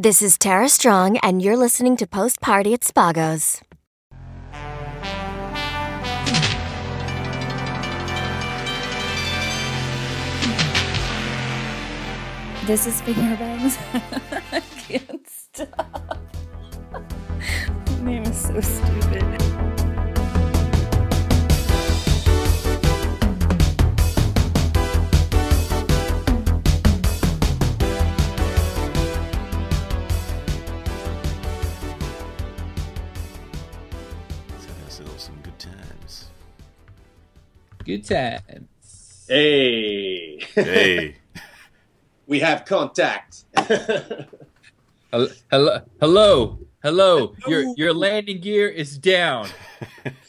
This is Tara Strong, and you're listening to Post Party at Spago's. This is Finger Bangs. I can't stop. My name is so stupid. Good times. Hey, Hey, we have contact. Hello, hello, hello, hello. Your your landing gear is down.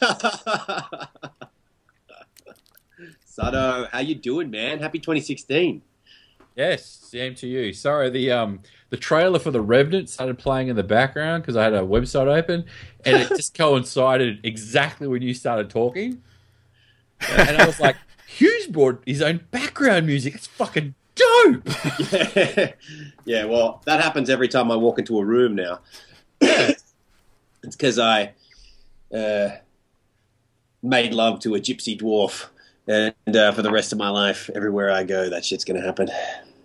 Sutto, how you doing, man? Happy 2016. Yes, same to you. Sorry, the um the trailer for the Revenant started playing in the background because I had a website open, and it just coincided exactly when you started talking, and I was like, Huw's brought his own background music. It's fucking dope. yeah. yeah, well, that happens every time I walk into a room now. it's because I uh, made love to a gypsy dwarf, and uh, for the rest of my life, everywhere I go, that shit's going to happen.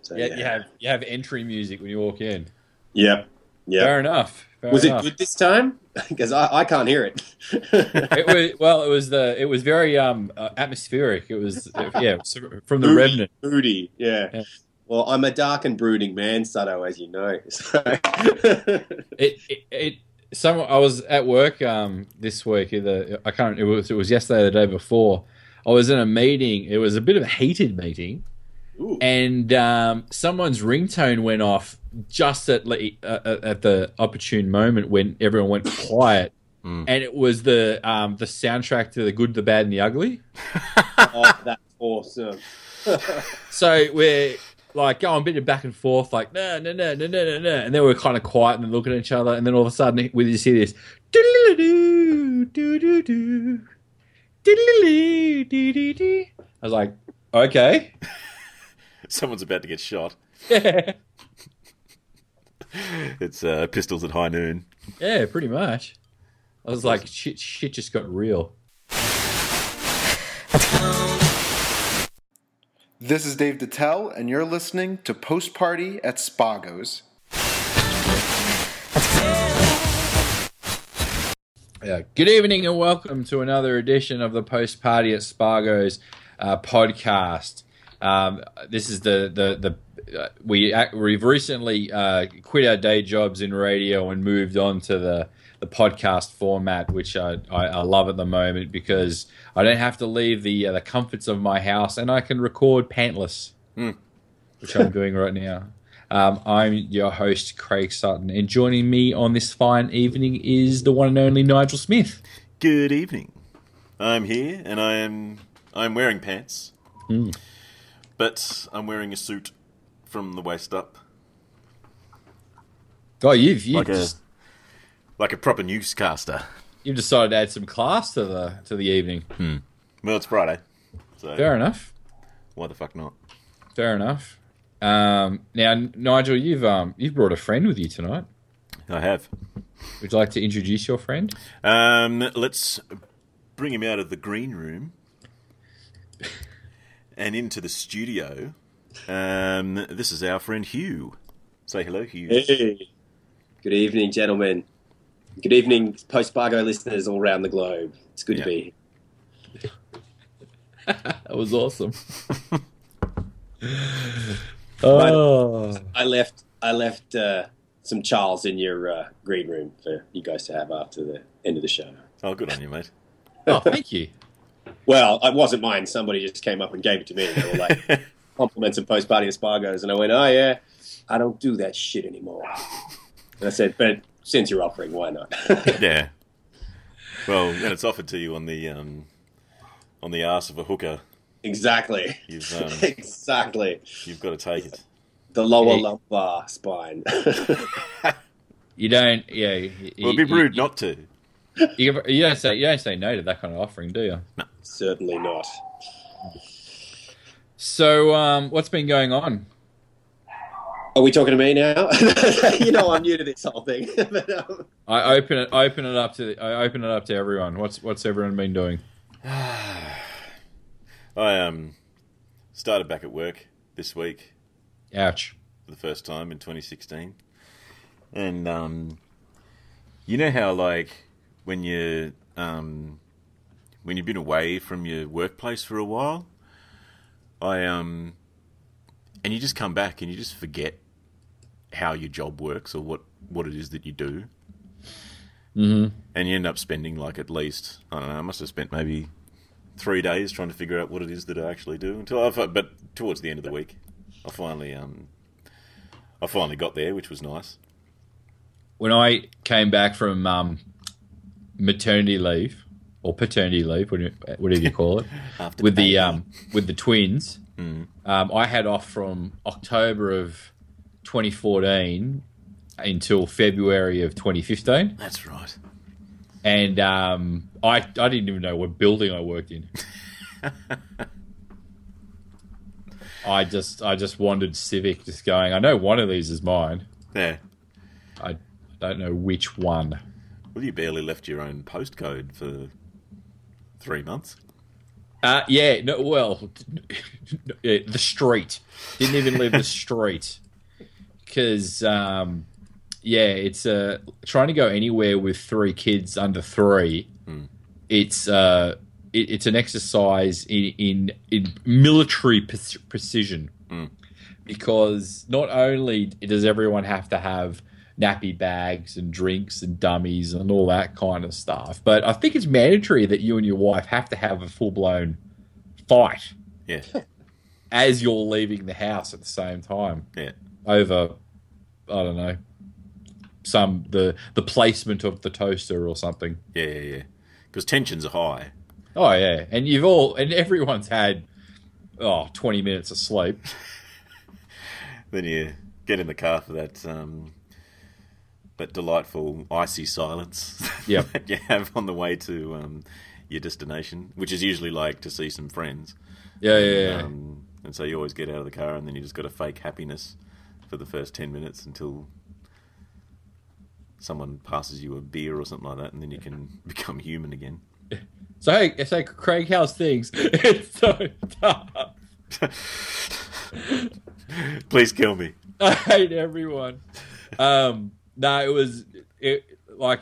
So, Yeah, you have you have entry music when you walk in. Yep. Yep. Fair enough. Fair Was it good this time? Because I, I can't hear it. it was well. It was the. It was very um uh, atmospheric. It was yeah from the Moody, Revenant. Moody, yeah. Yeah. Well, I'm a dark and brooding man, Sutto, as you know. So. It, it it some I was at work um this week. Either I can't. It was it was yesterday or the day before. I was in a meeting. It was a bit of a heated meeting, Ooh. and um, someone's ringtone went off just at uh, uh, at the opportune moment when everyone went quiet. Mm. And it was the um, the soundtrack to the good, the bad, and the ugly. oh, that's awesome. So we're like going a bit of back and forth, like no, no, no, no, no, no, no, and then we're kind of quiet and looking at each other, and then all of a sudden we just hear this, "Diddle-doo, doo-doo-doo, diddle-doo, doo-doo-doo." I was like, okay, someone's about to get shot. yeah, It's uh, pistols at high noon. yeah, pretty much. I was like, shit, shit just got real. This is Dave Dettell, and you're listening to Post Party at Spago's. Yeah. Good evening and welcome to another edition of the Post Party at Spago's uh, podcast. Um, this is the the the uh, we we've recently uh, quit our day jobs in radio and moved on to the the podcast format, which I, I, I love at the moment because I don't have to leave the uh, the comforts of my house and I can record pantless, which I'm doing right now. Um, I'm your host, Craig Sutton, and joining me on this fine evening is the one and only Nigel Smith. Good evening. I'm here, and I am I'm wearing pants, but I'm wearing a suit from the waist up, Oh, you've you've, like a just, like a proper newscaster. you've decided to add some class to the to the evening. Well, it's Friday, so Fair enough. why the fuck not? Fair enough. Um, now, Nigel, you've um you've brought a friend with you tonight. I have. Would you like to introduce your friend? Um, let's bring him out of the green room and into the studio. Um, this is our friend Huw. Say hello, Huw. Hey. Good evening, gentlemen. Good evening, post Bargo listeners all around the globe. It's good Yeah. to be here. That was awesome. oh, I left I left uh, some Charles in your uh, green room for you guys to have after the end of the show. Oh, good on you, mate. oh, thank you. Well, it wasn't mine. Somebody just came up and gave it to me. They were like compliments of post party Espargos, and I went, "Oh yeah, I don't do that shit anymore." And I said, "But since you're offering, why not?" yeah. Well, and it's offered to you on the um, on the arse of a hooker. exactly, You've um, exactly. you've got to take it. The lower Hey. lumbar spine. You don't, yeah. You, Well, it'd be you- rude you, not to. You, you don't say you don't say no to that kind of offering, do you? Certainly not. So, um, what's been going on? Are we talking to me now? you know, I'm new to this whole thing. but, um, I open it open it up to I open it up to everyone. What's what's everyone been doing? I um started back at work this week Ouch. for the first time in 2016, and um, you know how like when you um when you've been away from your workplace for a while, I um and you just come back and you just forget how your job works or what what it is that you do. Mm-hmm. and you end up spending like at least I don't know. I must have spent maybe three days trying to figure out what it is that I actually do. Until I, but towards the end of the week, I finally um, I finally got there, which was nice. When I came back from um, maternity leave or paternity leave, whatever you call it, with the um, with the twins, um, I had off from October of 2014 until February of 2015, That's right. and um, I I didn't even know what building I worked in. I just I just wandered civic, just going. I know one of these is mine. Yeah. I don't know which one. Well, you barely left your own postcode for three months. Uh, yeah, no, well, yeah, the street. Didn't even leave the street. Because, um, yeah, it's uh, trying to go anywhere with three kids under three. It's uh, it, it's an exercise in in, in military pre- precision. Because not only does everyone have to have nappy bags and drinks and dummies and all that kind of stuff, but I think it's mandatory that you and your wife have to have a full blown fight Yeah. as you're leaving the house at the same time Yeah. over I don't know some the the placement of the toaster or something. Yeah. Yeah. Yeah. Because tensions are high. Oh yeah, and you've all and everyone's had oh 20 minutes of sleep. Then you get in the car for that um, that delightful icy silence Yep. that you have on the way to um, your destination, which is usually like to see some friends. Yeah, yeah, yeah. Um, and so you always get out of the car, and then you just got to fake happiness for the first ten minutes until someone passes you a beer or something like that, and then you can become human again. So hey, so Craig, how's things? it's so tough. Please kill me. I hate everyone. Um, no, it was it like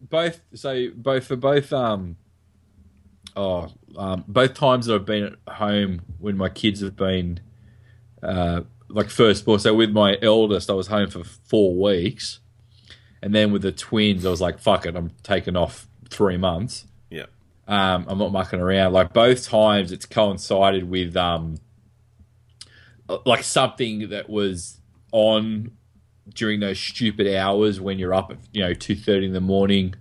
both. So both for both. Um, oh, um, both times that I've been at home when my kids have been, uh, like first born. So with my eldest, I was home for four weeks, and then with the twins, I was like, "Fuck it, I'm taking off three months." Yeah. Um, I'm not mucking around. Like both times, it's coincided with um, like something that was on during those stupid hours when you're up at you know two thirty in the morning,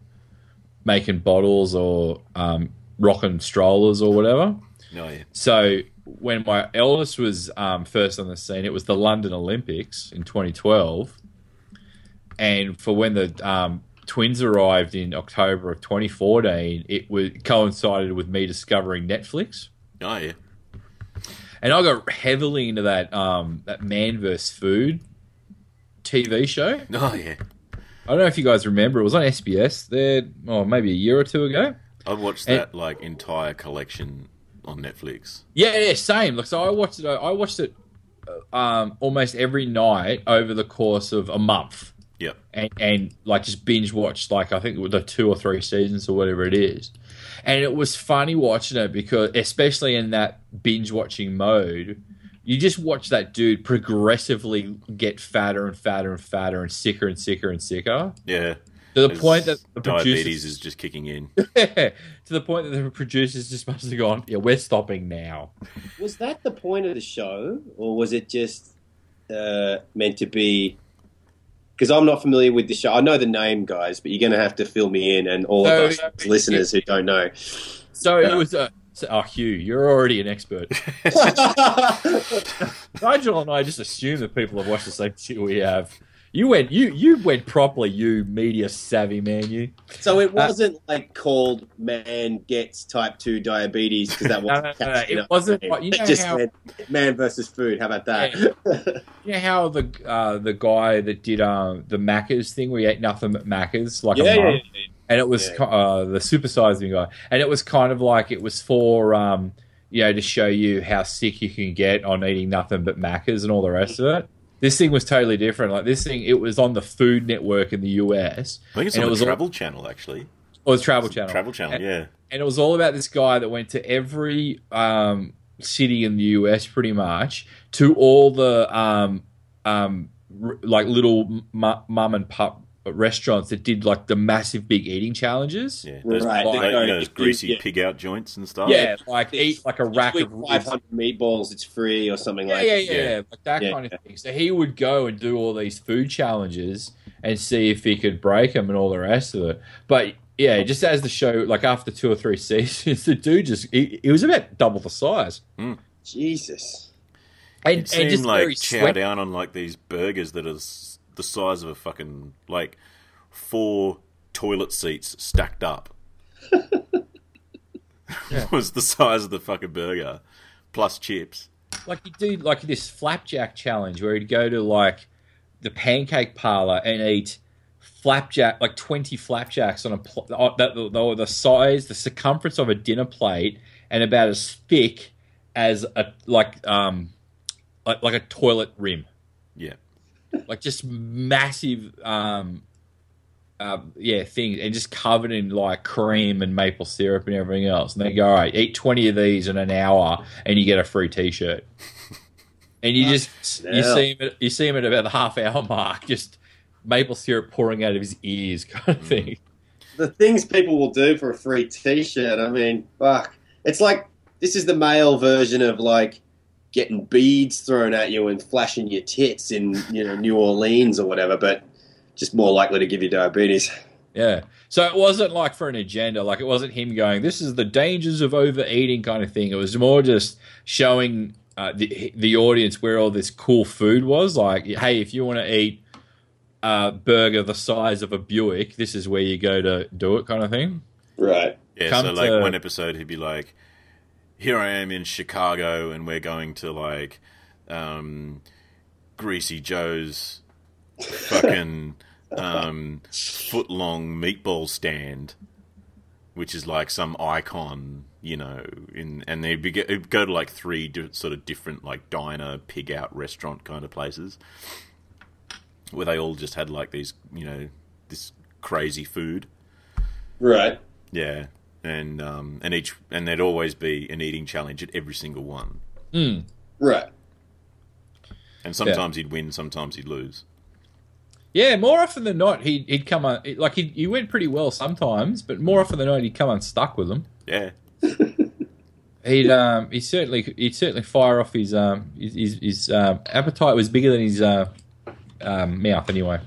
making bottles or um, rocking strollers or whatever. Oh yeah. So when my eldest was um, first on the scene, it was the London Olympics in 2012, and for when the um, twins arrived in October of 2014, it was coincided with me discovering Netflix, Oh yeah. and I got heavily into that um, that Man vs Food TV show. Oh yeah. I don't know if you guys remember; it was on SBS there, oh maybe a year or two ago. I watched And- that like entire collection on Netflix. Yeah, yeah, same. Like, so I watched it. I watched it uh, um, almost every night over the course of a month, Yeah, and, and like just binge watched like I think the two or three seasons or whatever it is. And it was funny watching it because, especially in that binge watching mode, you just watch that dude progressively get fatter and fatter and fatter and sicker and sicker and sicker Yeah. to the His point that the diabetes producers is just kicking in. to the point that the producers just must have gone, yeah, we're stopping now. was that the point of the show, or was it just uh, meant to be? Because I'm not familiar with the show. I know the name, guys, but you're going to have to fill me in, and all So, of us uh, listeners who don't know. So it was a. So, oh, Huw, you're already an expert. Nigel and I just assume that people have watched the same shit we have. You went you you went properly. You media savvy man. You. So it wasn't like called "Man Gets Type Two Diabetes" because that wasn't no, no, catchy it enough wasn't name. like- you know It just how- went "Man versus Food." How about that? You know how the uh, the guy that did uh, the Macca's thing where he ate nothing but Macca's like yeah, a yeah, month, yeah. And it was Yeah. uh, the supersized me guy, and it was kind of like it was for um, you know to show you how sick you can get on eating nothing but Macca's and all the rest of it. This thing was totally different. Like this thing, it was on the Food Network in the US. I think it's on it the was all- Travel Channel, actually. Or the Travel Channel. Travel Channel, And- yeah. and it was all about this guy that went to every um, city in the US, pretty much, to all the um, um, r- like little mu- mum and pup restaurants that did like the massive big eating challenges. Yeah, those, Right, those- they you know, those greasy yeah. pig out joints and stuff. Yeah, like It's- eat like a rack of five hundred meatballs, it's free or something yeah, like. yeah, that. yeah, Yeah. like that Yeah, kind of thing. So he would go and do all these food challenges and see if he could break them and all the rest of it. But yeah, just as the show, like after two or three seasons, the dude just he, he was about double the size, hmm. Jesus. and, It and seemed just very like chow sweaty. down on like these burgers that are s- the size of a fucking like four toilet seats stacked up. was the size of the fucking burger, plus chips. like you do like this flapjack challenge where he'd go to like the pancake parlor and eat flapjack like 20 flapjacks on a pl- that the, the, the size the circumference of a dinner plate and about as thick as a like um like, like a toilet rim Yeah, like just massive um uh, yeah things and just covered in like cream and maple syrup and everything else and they go all right eat 20 of these in an hour and you get a free t-shirt and you just you see him at, you see him at about the half hour mark just maple syrup pouring out of his ears kind of thing The things people will do for a free T-shirt. I mean, fuck. It's like this is the male version of like getting beads thrown at you and flashing your tits in you know New Orleans or whatever, but just more likely to give you diabetes. Yeah. So it wasn't like for an agenda, like it wasn't him going, this is the dangers of overeating kind of thing. It was more just showing uh, the, the audience where all this cool food was. Like, hey, if you want to eat a burger the size of a Buick, this is where you go to do it kind of thing. Right. yeah. Come so like to- one episode, he'd be like, "Here I am in Chicago, and we're going to like um, Greasy Joe's fucking um, foot long meatball stand." Which is like some icon, you know, in and they'd go to like three di- sort of different like diner, pig out restaurant kind of places, where they all just had like these, you know, this crazy food. Right. Yeah, and um, and each and there'd always be an eating challenge at every single one. Right. And sometimes he'd win, sometimes he'd lose. Yeah, more often than not, he'd, he'd come on, like he, he went pretty well sometimes, but more often than not, he'd come unstuck with them. Yeah, He'd um he certainly he'd certainly fire off his um his his, his um, appetite was bigger than his uh, um, mouth anyway.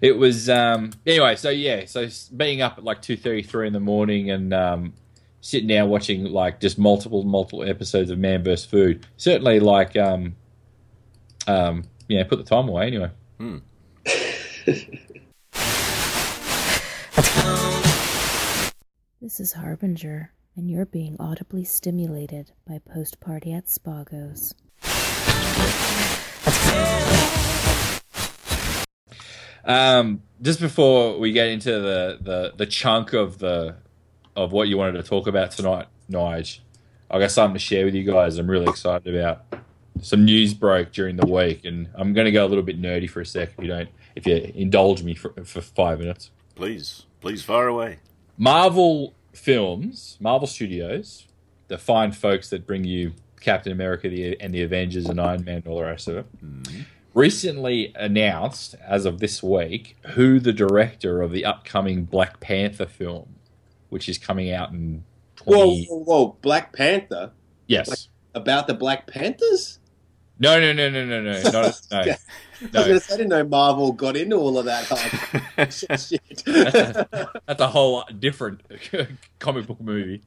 It was um anyway so yeah so being up at like two thirty three in the morning and um sitting down watching like just multiple multiple episodes of Man vs Food certainly like um um yeah put the time away anyway. This is Harbinger, and you're being audibly stimulated by Post Party at Spago's. Um, just before we get into the, the, the chunk of the of what you wanted to talk about tonight, Nige, I got something to share with you guys. I'm really excited about. Some news broke during the week, and I'm going to go a little bit nerdy for a sec if you don't, if you indulge me for, for five minutes. please, please fire away. Marvel Films, Marvel Studios, the fine folks that bring you Captain America the, and the Avengers and Iron Man and all the rest of it, recently announced, as of this week, who the director of the upcoming Black Panther film, which is coming out in 20... Whoa, whoa, whoa! Black Panther Yes. about the Black Panthers? No, no, no, no, no, no, not, no. I no. gonna say, I didn't know Marvel got into all of that. Like, shit. That's a whole different comic book movie.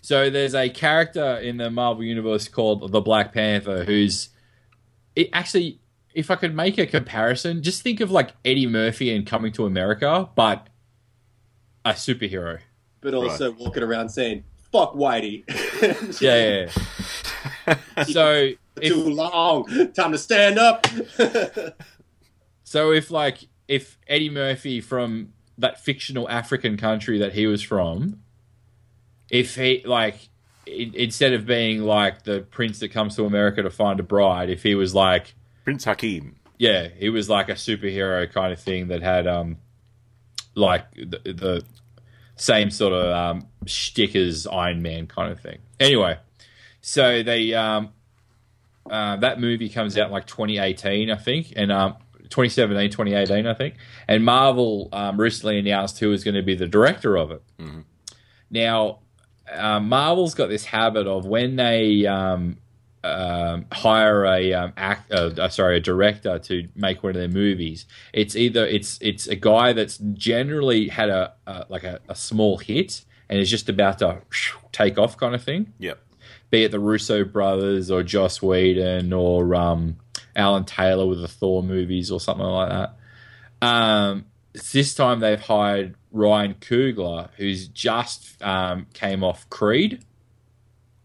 So there's a character in the Marvel universe called the Black Panther who's it actually if I could make a comparison, just think of like Eddie Murphy and Coming to America, but a superhero. But also walking around saying "fuck Whitey." Yeah, yeah. yeah. so if, Too long. Time to stand up. So if like if Eddie Murphy from that fictional African country that he was from, if he like instead of being like the prince that comes to America to find a bride, if he was like Prince Hakim. yeah, he was like a superhero kind of thing that had um like the, the same sort of um shtick as Iron Man kind of thing. Anyway, so they um uh, that movie comes out in like 2018, I think, and um 2017, 2018, I think. And Marvel um, recently announced who was going to be the director of it. Now, um, Marvel's got this habit of when they um, um, hire a um, act, uh, uh, sorry, a director to make one of their movies. It's either it's it's a guy that's generally had a, a like a, a small hit and is just about to take off, kind of thing Yep. be it the Russo brothers or Joss Whedon or um, Alan Taylor with the Thor movies or something like that. Um, this time they've hired Ryan Coogler, who's just um, came off Creed.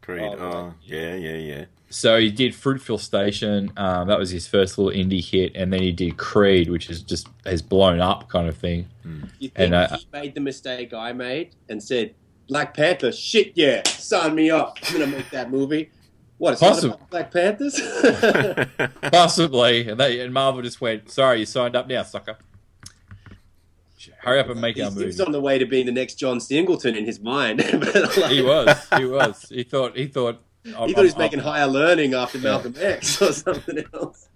Creed. Oh, Oh, yeah, yeah, yeah. So he did Fruitvale Station. Um, that was his first little indie hit, and then he did Creed, which is just has blown up kind of thing. You think And, uh, he made the mistake I made and said, Black Panther, shit yeah, sign me up. I'm gonna make that movie. What? It's not Possible. about Black Panthers. Possibly, and, they, and Marvel just went, "Sorry, you signed up now, sucker. Hurry up and make he our movie." He was on the way to being the next John Singleton in his mind. Like, he was. He was. He thought. He thought. He thought he was making higher learning after Malcolm X or something else.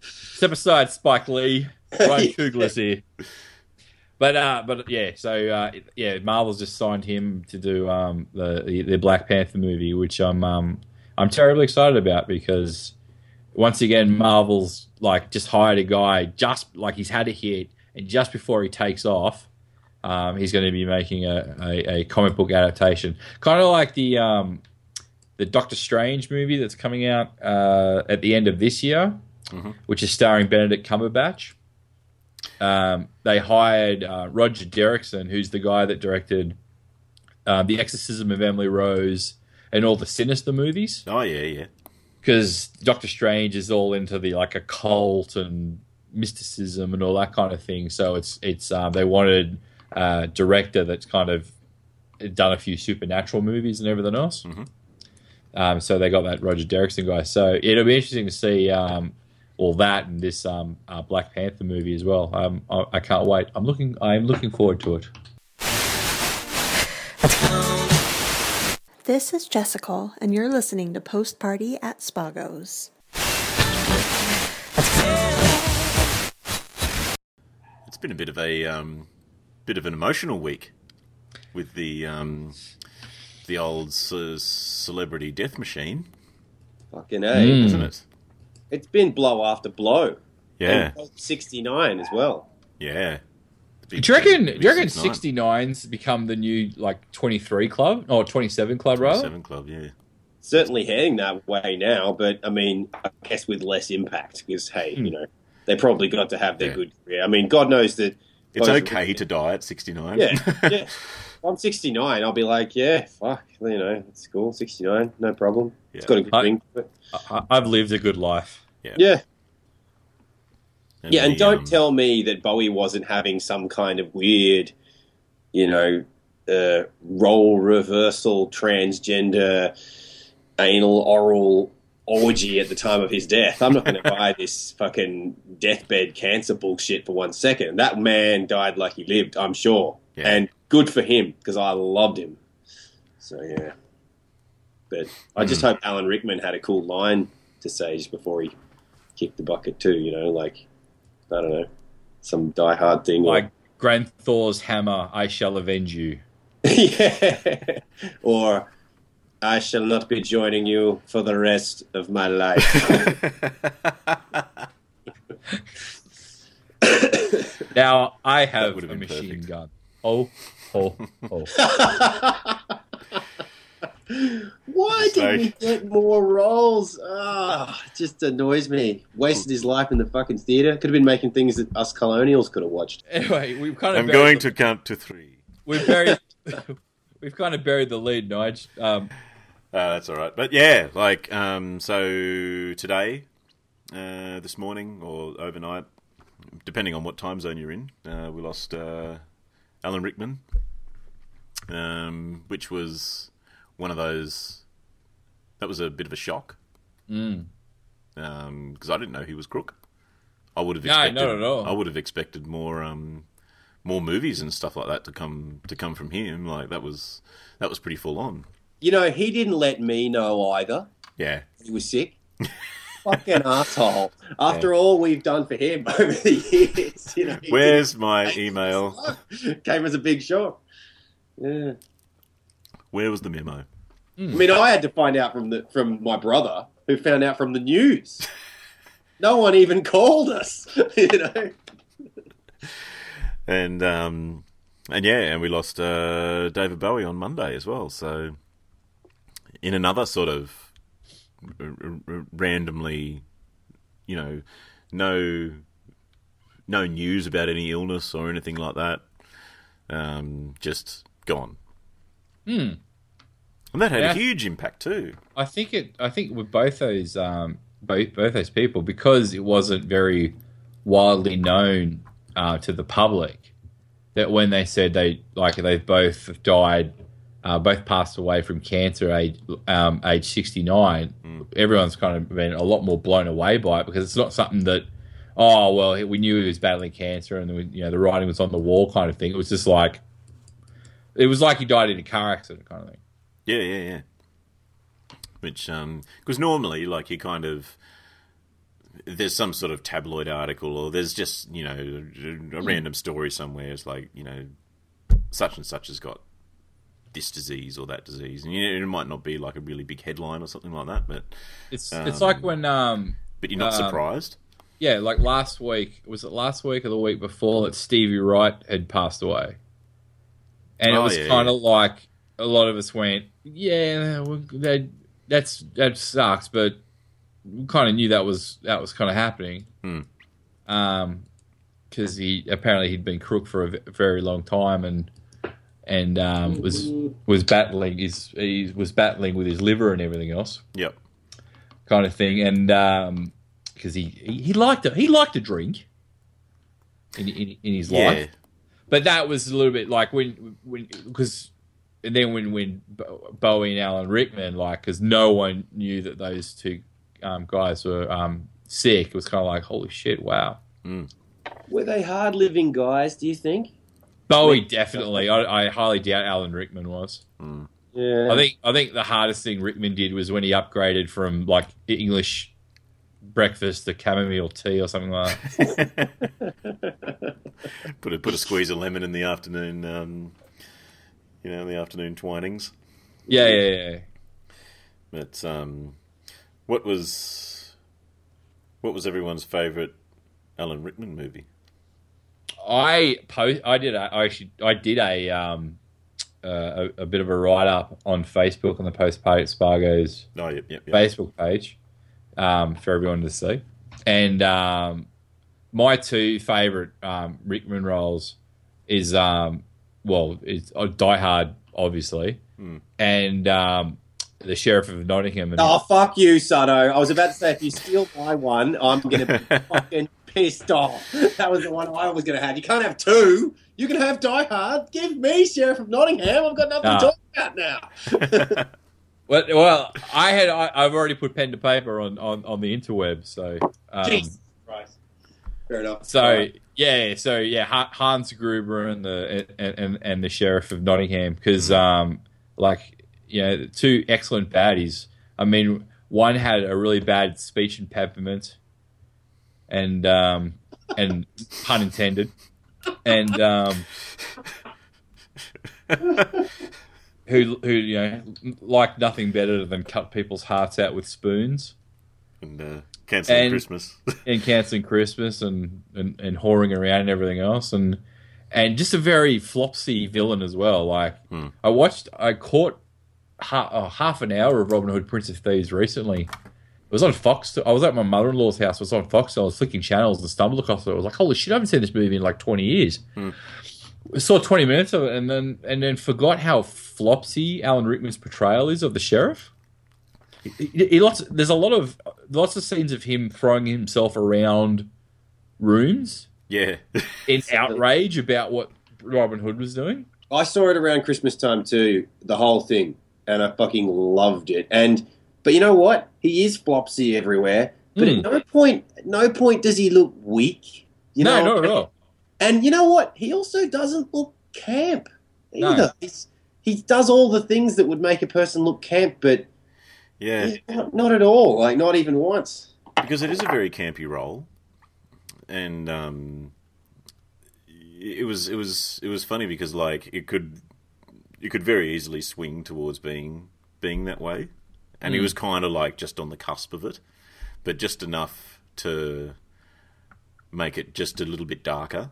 Step aside, Spike Lee. Ryan Coogler's here. But uh, but yeah, so uh, yeah, Marvel's just signed him to do um the the, the Black Panther movie, which I'm um I'm terribly excited about because once again Marvel's like just hired a guy just like he's had a hit, and just before he takes off, um, he's going to be making a, a, a comic book adaptation, kind of like the um the Doctor Strange movie that's coming out uh, at the end of this year, which is starring Benedict Cumberbatch. Um, they hired uh, Roger Derrickson, who's the guy that directed uh, The Exorcism of Emily Rose and all the Sinister movies. oh, yeah, yeah. Because Doctor Strange is all into the like occult and mysticism and all that kind of thing. So it's it's um, they wanted a director that's kind of done a few supernatural movies and everything else. Um, so they got that Roger Derrickson guy. So it'll be interesting to see um, all that and this um, uh, Black Panther movie as well. Um, I, I can't wait. I'm looking. I'm looking forward to it. This is Jessica, and you're listening to Post Party at Spago's. It's been a bit of a um, bit of an emotional week with the um, the old ce- celebrity death machine, Fucking A. Mm. isn't it? It's been blow after blow. Yeah, And 69 as well. yeah. Big- Do you reckon? big Do you reckon 69. 69's become the new like 23 club or 27 club rather? Seven Club, yeah. Certainly heading that way now, but I mean, I guess with less impact because, hey, Hmm. you know, they probably got to have their Yeah. good career. I mean, God knows that. It's okay to die at 69. Yeah, yeah. I'm 69. I'll be like, yeah, fuck, you know, it's cool. 69, no problem. It's Yeah. got a good I- ring to it. I, I've lived a good life. Yeah, yeah, and the, don't um, tell me that Bowie wasn't having some kind of weird, you know, uh, role reversal, transgender, anal, oral orgy at the time of his death. I'm not going to buy this fucking deathbed cancer bullshit for one second. That man died like he lived, I'm sure, Yeah. and good for him because I loved him. So yeah, but I just hmm. hope Alan Rickman had a cool line to say just before he kicked the bucket too. You know, like I don't know, some diehard thing. Like Grabthar's hammer, I shall avenge you. yeah. or I shall not be joining you for the rest of my life. Now I have would've a machine perfect. gun. Oh, oh, oh. Why It's didn't like- he get more roles? Ah, it just annoys me. Wasted his life in the fucking theatre. Could have been making things that us colonials could have watched. Anyway, we've kind of I'm going the- to count to three. we've buried we've kind of buried the lead, Nige. Um, Uh, that's all right. But yeah, like, um, so today, uh, this morning, or overnight, depending on what time zone you're in, uh, we lost uh, Alan Rickman, um, which was one of those. That was a bit of a shock. mm. because I didn't know he was Crook. I would have No, expected. not at all. I would have expected more, um, more movies and stuff like that to come to come from him. Like that was that was pretty full on. You know, he didn't let me know either. Yeah, He was sick. Fucking asshole. After all we've done for him over the years, you know. where's my email? Came as a big shock. Yeah. Where was the memo? I mean, I had to find out from the from my brother, who found out from the news. No one even called us, you know. And um, and yeah, and we lost uh, David Bowie on Monday as well. So in another sort of r- r- randomly, you know, no no news about any illness or anything like that. Um, just gone. Hmm. And that had Yeah. a huge impact too. I think it. I think with both those, um, both both those people, because it wasn't very widely known uh, to the public, that when they said they like they've both died, uh, both passed away from cancer age um, age sixty nine, everyone's kind of been a lot more blown away by it because it's not something that. Oh well, we knew he was battling cancer, and we, you know the writing was on the wall, kind of thing. It was just like, it was like he died in a car accident, kind of thing. Yeah, yeah, yeah. Which, um, because normally, like, you kind of there's some sort of tabloid article, or there's just you know a random story somewhere. It's like you know, such and such has got this disease or that disease, and you know, it might not be like a really big headline or something like that, but It's it's like when um, but you're not Um, surprised. Yeah, like last week was it last week or the week before that Stevie Wright had passed away, and it Oh, was yeah, kind yeah. of like a lot of us went, "Yeah, that that's that sucks," but we kind of knew that was that was kind of happening. Hmm. Um, because he apparently he'd been crook for a very long time and and um, was was battling his he was battling with his liver and everything else Yep. kind of thing, and because he, he he liked to he liked to drink in in, in his Yeah. life, but that was a little bit like when when because and then when when Bowie and Alan Rickman like because no one knew that those two um, guys were um, sick, it was kind of like holy shit, wow. Were they hard living guys, do you think? Bowie definitely. I, I highly doubt Alan Rickman was. Yeah. I think I think the hardest thing Rickman did was when he upgraded from like English breakfast to chamomile tea or something like that. put a put a squeeze of lemon in the afternoon. Um, you know, in the afternoon twinings. Yeah, yeah, yeah. But um, what was what was everyone's favourite Alan Rickman movie? I post. I did. A, I actually. I did a um, uh, a, a bit of a write up on Facebook on the Post Party at Spago's Oh, yep, yep, yep. Facebook page um, for everyone to see. And um, my two favorite um, Rickman roles is um, well, it's uh, Die Hard, obviously, and um, the Sheriff of Nottingham. And Oh fuck you, Sutto! I was about to say if you steal my one, I'm gonna be fucking pissed off. That was the one I was gonna have. You can't have two. You can have Die Hard. Give me Sheriff of Nottingham. I've got nothing to talk about now. well, well, I had I, I've already put pen to paper on on, on the interweb, so um, Jesus Christ. Fair enough. So right. yeah, so yeah, Hans Gruber and the and and, and the sheriff of Nottingham because um like you know two excellent baddies. I mean, one had a really bad speech impediment, and um and pun intended, and um who who you know liked nothing better than cut people's hearts out with spoons and uh, canceling And- Christmas. and canceling Christmas and, and, and whoring around and everything else and and just a very flopsy villain as well. Like I watched, I caught ha- oh, half an hour of Robin Hood Prince of Thieves recently. It was on Fox. I was at my mother in law's house. It was on Fox. I was flicking channels and stumbled across it. I was like, "Holy shit! I haven't seen this movie in like twenty years." Hmm. I saw twenty minutes of it, and then and then forgot how flopsy Alan Rickman's portrayal is of the sheriff. He, he- he lots. There's a lot of lots of scenes of him throwing himself around rooms Yeah. in outrage about what Robin Hood was doing. I saw it around Christmas time too, the whole thing, and I fucking loved it. And but you know what? He is flopsy everywhere, but Hmm. at no point, no point does he look weak. You no, know, not at all. And you know what? He also doesn't look camp No. either. He's, he does all the things that would make a person look camp, but Yeah. not, not at all. Like not even once. because it is a very campy role, and um, it was it was it was funny because like it could it could very easily swing towards being being that way, and he was kind of like just on the cusp of it, but just enough to make it just a little bit darker.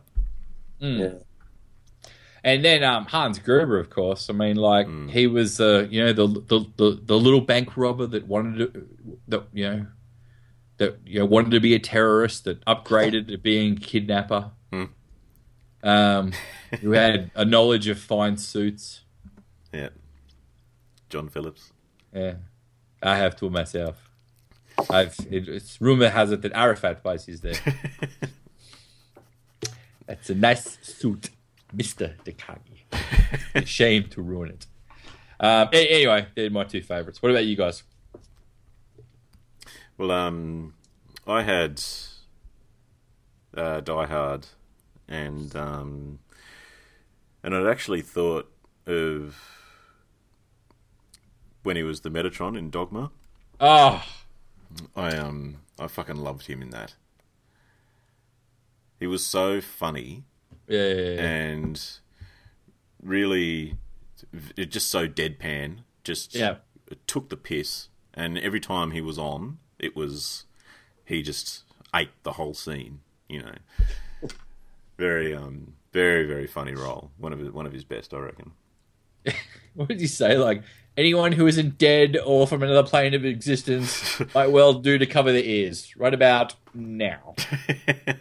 Yeah. And then um, Hans Gruber, of course. I mean, like he was, uh, you know, the, the the the little bank robber that wanted to, that you know, that you know wanted to be a terrorist that upgraded to being kidnapper. Um, who had a knowledge of fine suits. Yeah, John Phillips. Yeah, I have two myself. I've it, it's rumor has it that Arafat buys his there. That's a nice suit, Mister Takagi. Shame to ruin it. Um, anyway, they're my two favorites. What about you guys? Well, um, I had uh, Die Hard, and um, and I'd actually thought of when he was the Metatron in Dogma. Oh, I um, I fucking loved him in that. He was so funny yeah, yeah, yeah. and really, it just so deadpan. Just Yeah. took the piss, and every time he was on, it was he just ate the whole scene. You know, very um, very very funny role. One of his, one of his best, I reckon. What did you say? Like anyone who isn't dead or from another plane of existence might well do to cover their ears right about now.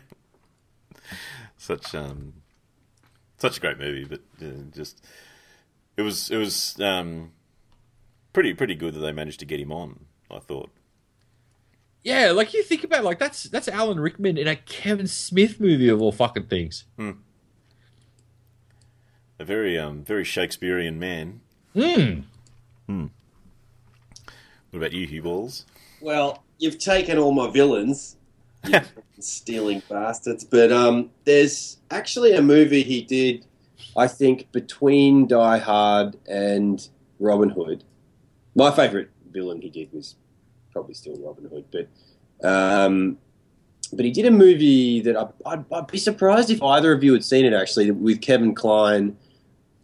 such um, such a great movie, but uh, just it was it was um, pretty pretty good that they managed to get him on. I thought. Yeah, like you think about it, like that's that's Alan Rickman in a Kevin Smith movie of all fucking things. A very um very Shakespearean man. Hmm. What about you, Huw Balls? Well, you've taken all my villains, you stealing bastards. But um, there's actually a movie he did, I think, between Die Hard and Robin Hood. My favourite villain he did was probably still Robin Hood, but um, but he did a movie that I, I'd, I'd be surprised if either of you had seen it actually with Kevin Kline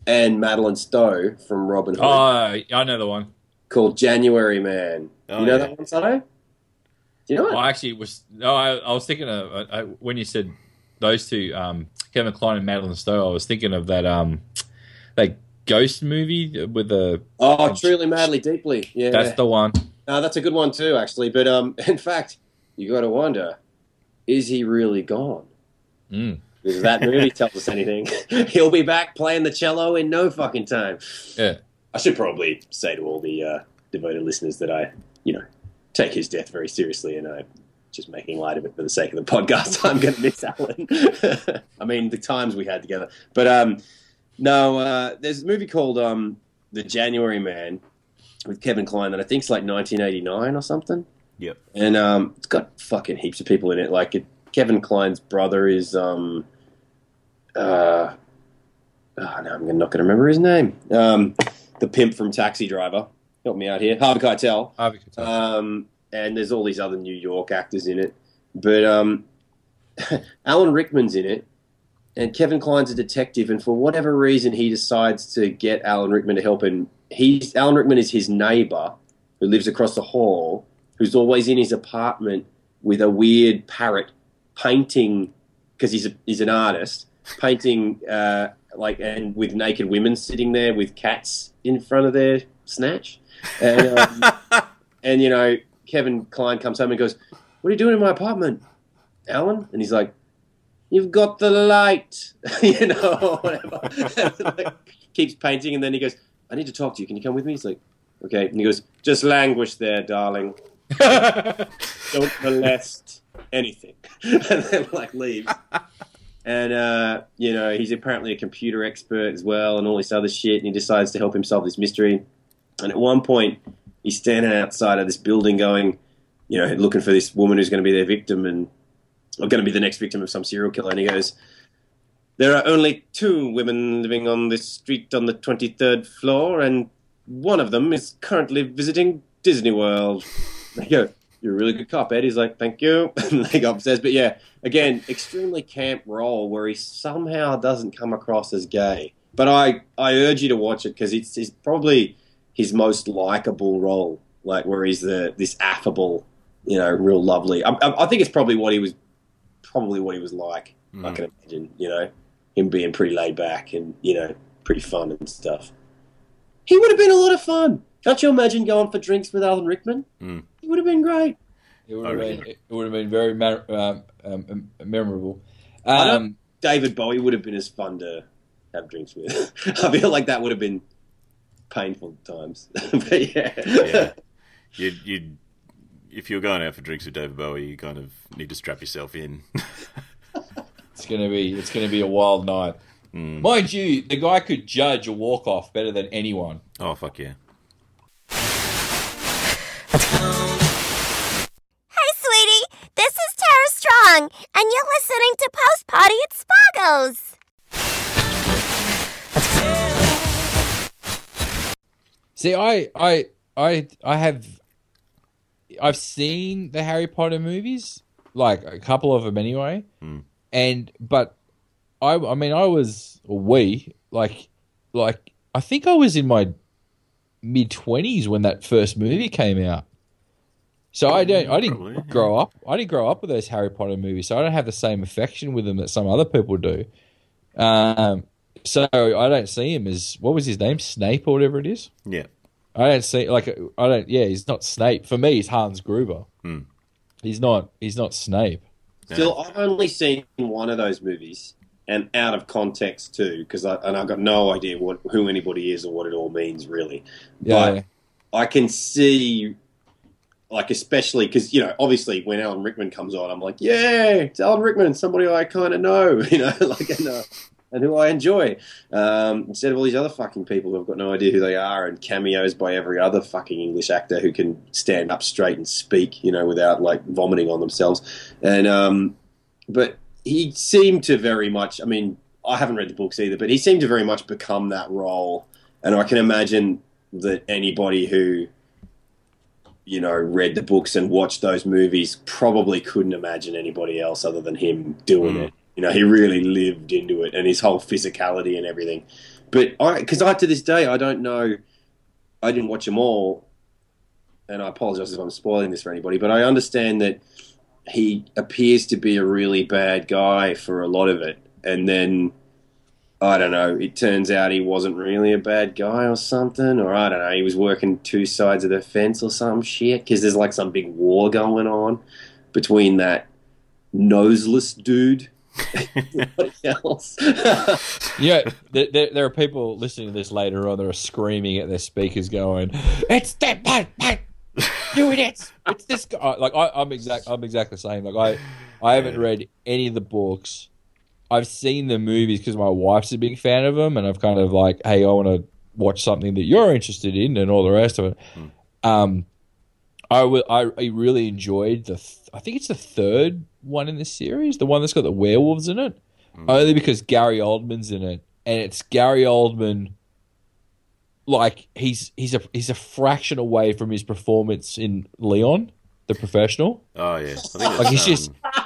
and Madeleine Stowe from Robin Hood Oh, I know the one. called January Man. Oh, you know yeah. that one, Sutto? Do you know it? Well, actually, it was no. I, I was thinking of I, I, when you said those two, um, Kevin Kline and Madeleine Stowe. I was thinking of that um, that ghost movie with the. Oh, truly, madly, deeply. Yeah, That's the one. no, that's a good one too, actually. But um, in fact, you got to wonder: is he really gone? Mm. Because that movie tells us anything. He'll be back playing the cello in no fucking time. Yeah. I should probably say to all the uh, devoted listeners that I, you know, take his death very seriously, and I'm just making light of it for the sake of the podcast. I'm going to miss Alan. I mean, the times we had together. But um, no, uh, there's a movie called um, The January Man with Kevin Kline that I think's like 1989 or something, Yep. and um, it's got fucking heaps of people in it. Like it, Kevin Kline's brother is um, uh, oh, no, I'm not going to remember his name. Um, the pimp from Taxi Driver. Help me out here. Harvey Keitel. Harvey Keitel. Um, and there's all these other New York actors in it. But um, Alan Rickman's in it, and Kevin Kline's a detective, and for whatever reason, he decides to get Alan Rickman to help him. He's Alan Rickman is his neighbor who lives across the hall, who's always in his apartment with a weird parrot painting because he's a, he's an artist painting uh, like and with naked women sitting there with cats in front of their snatch. And, um, and you know, Kevin Kline comes home and goes, "What are you doing in my apartment, Alan?" And he's like, "You've got the light," you know, or whatever. like, keeps painting, and then he goes, "I need to talk to you. Can you come with me?" He's like, "Okay." And he goes, "Just languish there, darling. Don't molest anything." and then like leaves. And uh, you know, he's apparently a computer expert as well, and all this other shit. And he decides to help him solve this mystery. And at one point, he's standing outside of this building, going, you know, looking for this woman who's going to be their victim and or going to be the next victim of some serial killer. And he goes, "There are only two women living on this street on the twenty-third floor, and one of them is currently visiting Disney World." They go, "You're a really good cop, Eddie's like, "Thank you." and they go upstairs. But yeah, again, extremely camp role where he somehow doesn't come across as gay. But I, I urge you to watch it because it's, it's probably his most likable role, like where he's the this affable, you know, real lovely. I, I, I think it's probably what he was, probably what he was like. I can imagine, you know, him being pretty laid back and you know pretty fun and stuff. He would have been a lot of fun. Can't you imagine going for drinks with Alan Rickman? Mm. He would have been great. It would have been. It would have been very mer- um, um, memorable. Um, David Bowie would have been as fun to have drinks with. I feel like that would have been painful times. but yeah. Yeah. You'd, you'd, if you're going out for drinks with David Bowie, you kind of need to strap yourself in. it's gonna be. It's gonna be a wild night. Mind you, the guy could judge a walk off better than anyone. oh, fuck yeah. Tara and you're listening to Post Party at Spago's. See, I, I, I, I have, I've seen the Harry Potter movies, like a couple of them anyway, hmm. and but I, I mean, I was we like, like I think I was in my mid twenties when that first movie came out. So I don't, I didn't Probably, yeah. grow up. I didn't grow up with those Harry Potter movies, so I don't have the same affection with them that some other people do. Um, so I don't see him as what was his name, Snape or whatever it is. Yeah. I don't see like I don't. Yeah, he's not Snape. For me, he's Hans Gruber. Hmm. He's not. He's not Snape. Still, I've only seen one of those movies, and out of context too, because I and I've got no idea what who anybody is or what it all means really. Yeah, But I can see, like, especially because you know, obviously, when Alan Rickman comes on, I'm like, yeah, it's Alan Rickman, somebody I kind of know, you know, like, and, uh, and who I enjoy, um, instead of all these other fucking people who've got no idea who they are, and cameos by every other fucking English actor who can stand up straight and speak, you know, without like vomiting on themselves, and um, but he seemed to very much. I mean, I haven't read the books either, but he seemed to very much become that role, and I can imagine that anybody who you know read the books and watched those movies probably couldn't imagine anybody else other than him doing Mm. it. You know, he really lived into it and his whole physicality and everything. But I, because I to this day I don't know, I didn't watch them all, and I apologize if I'm spoiling this for anybody. But I understand that he appears to be a really bad guy for a lot of it, and then I don't know. It turns out he wasn't really a bad guy or something, or I don't know. He was working two sides of the fence or some shit because there's like some big war going on between that noseless dude. else. yeah. There, there, there are people listening to this later on that are screaming at their speakers, going, "It's that man, man, do it! It's it's this guy." Like I, I'm exact. I'm exactly the same. Like I, I haven't read any of the books. I've seen the movies because my wife's a big fan of them, and I've kind of like, "Hey, I want to watch something that you're interested in," and all the rest of it. Um, I. I, I really enjoyed the. Th- I think it's the third one in the series, the one that's got the werewolves in it. Only because Gary Oldman's in it, and it's Gary Oldman. Like he's he's a he's a fraction away from his performance in Leon, the professional. Oh, yeah. I think Like, he's just- um,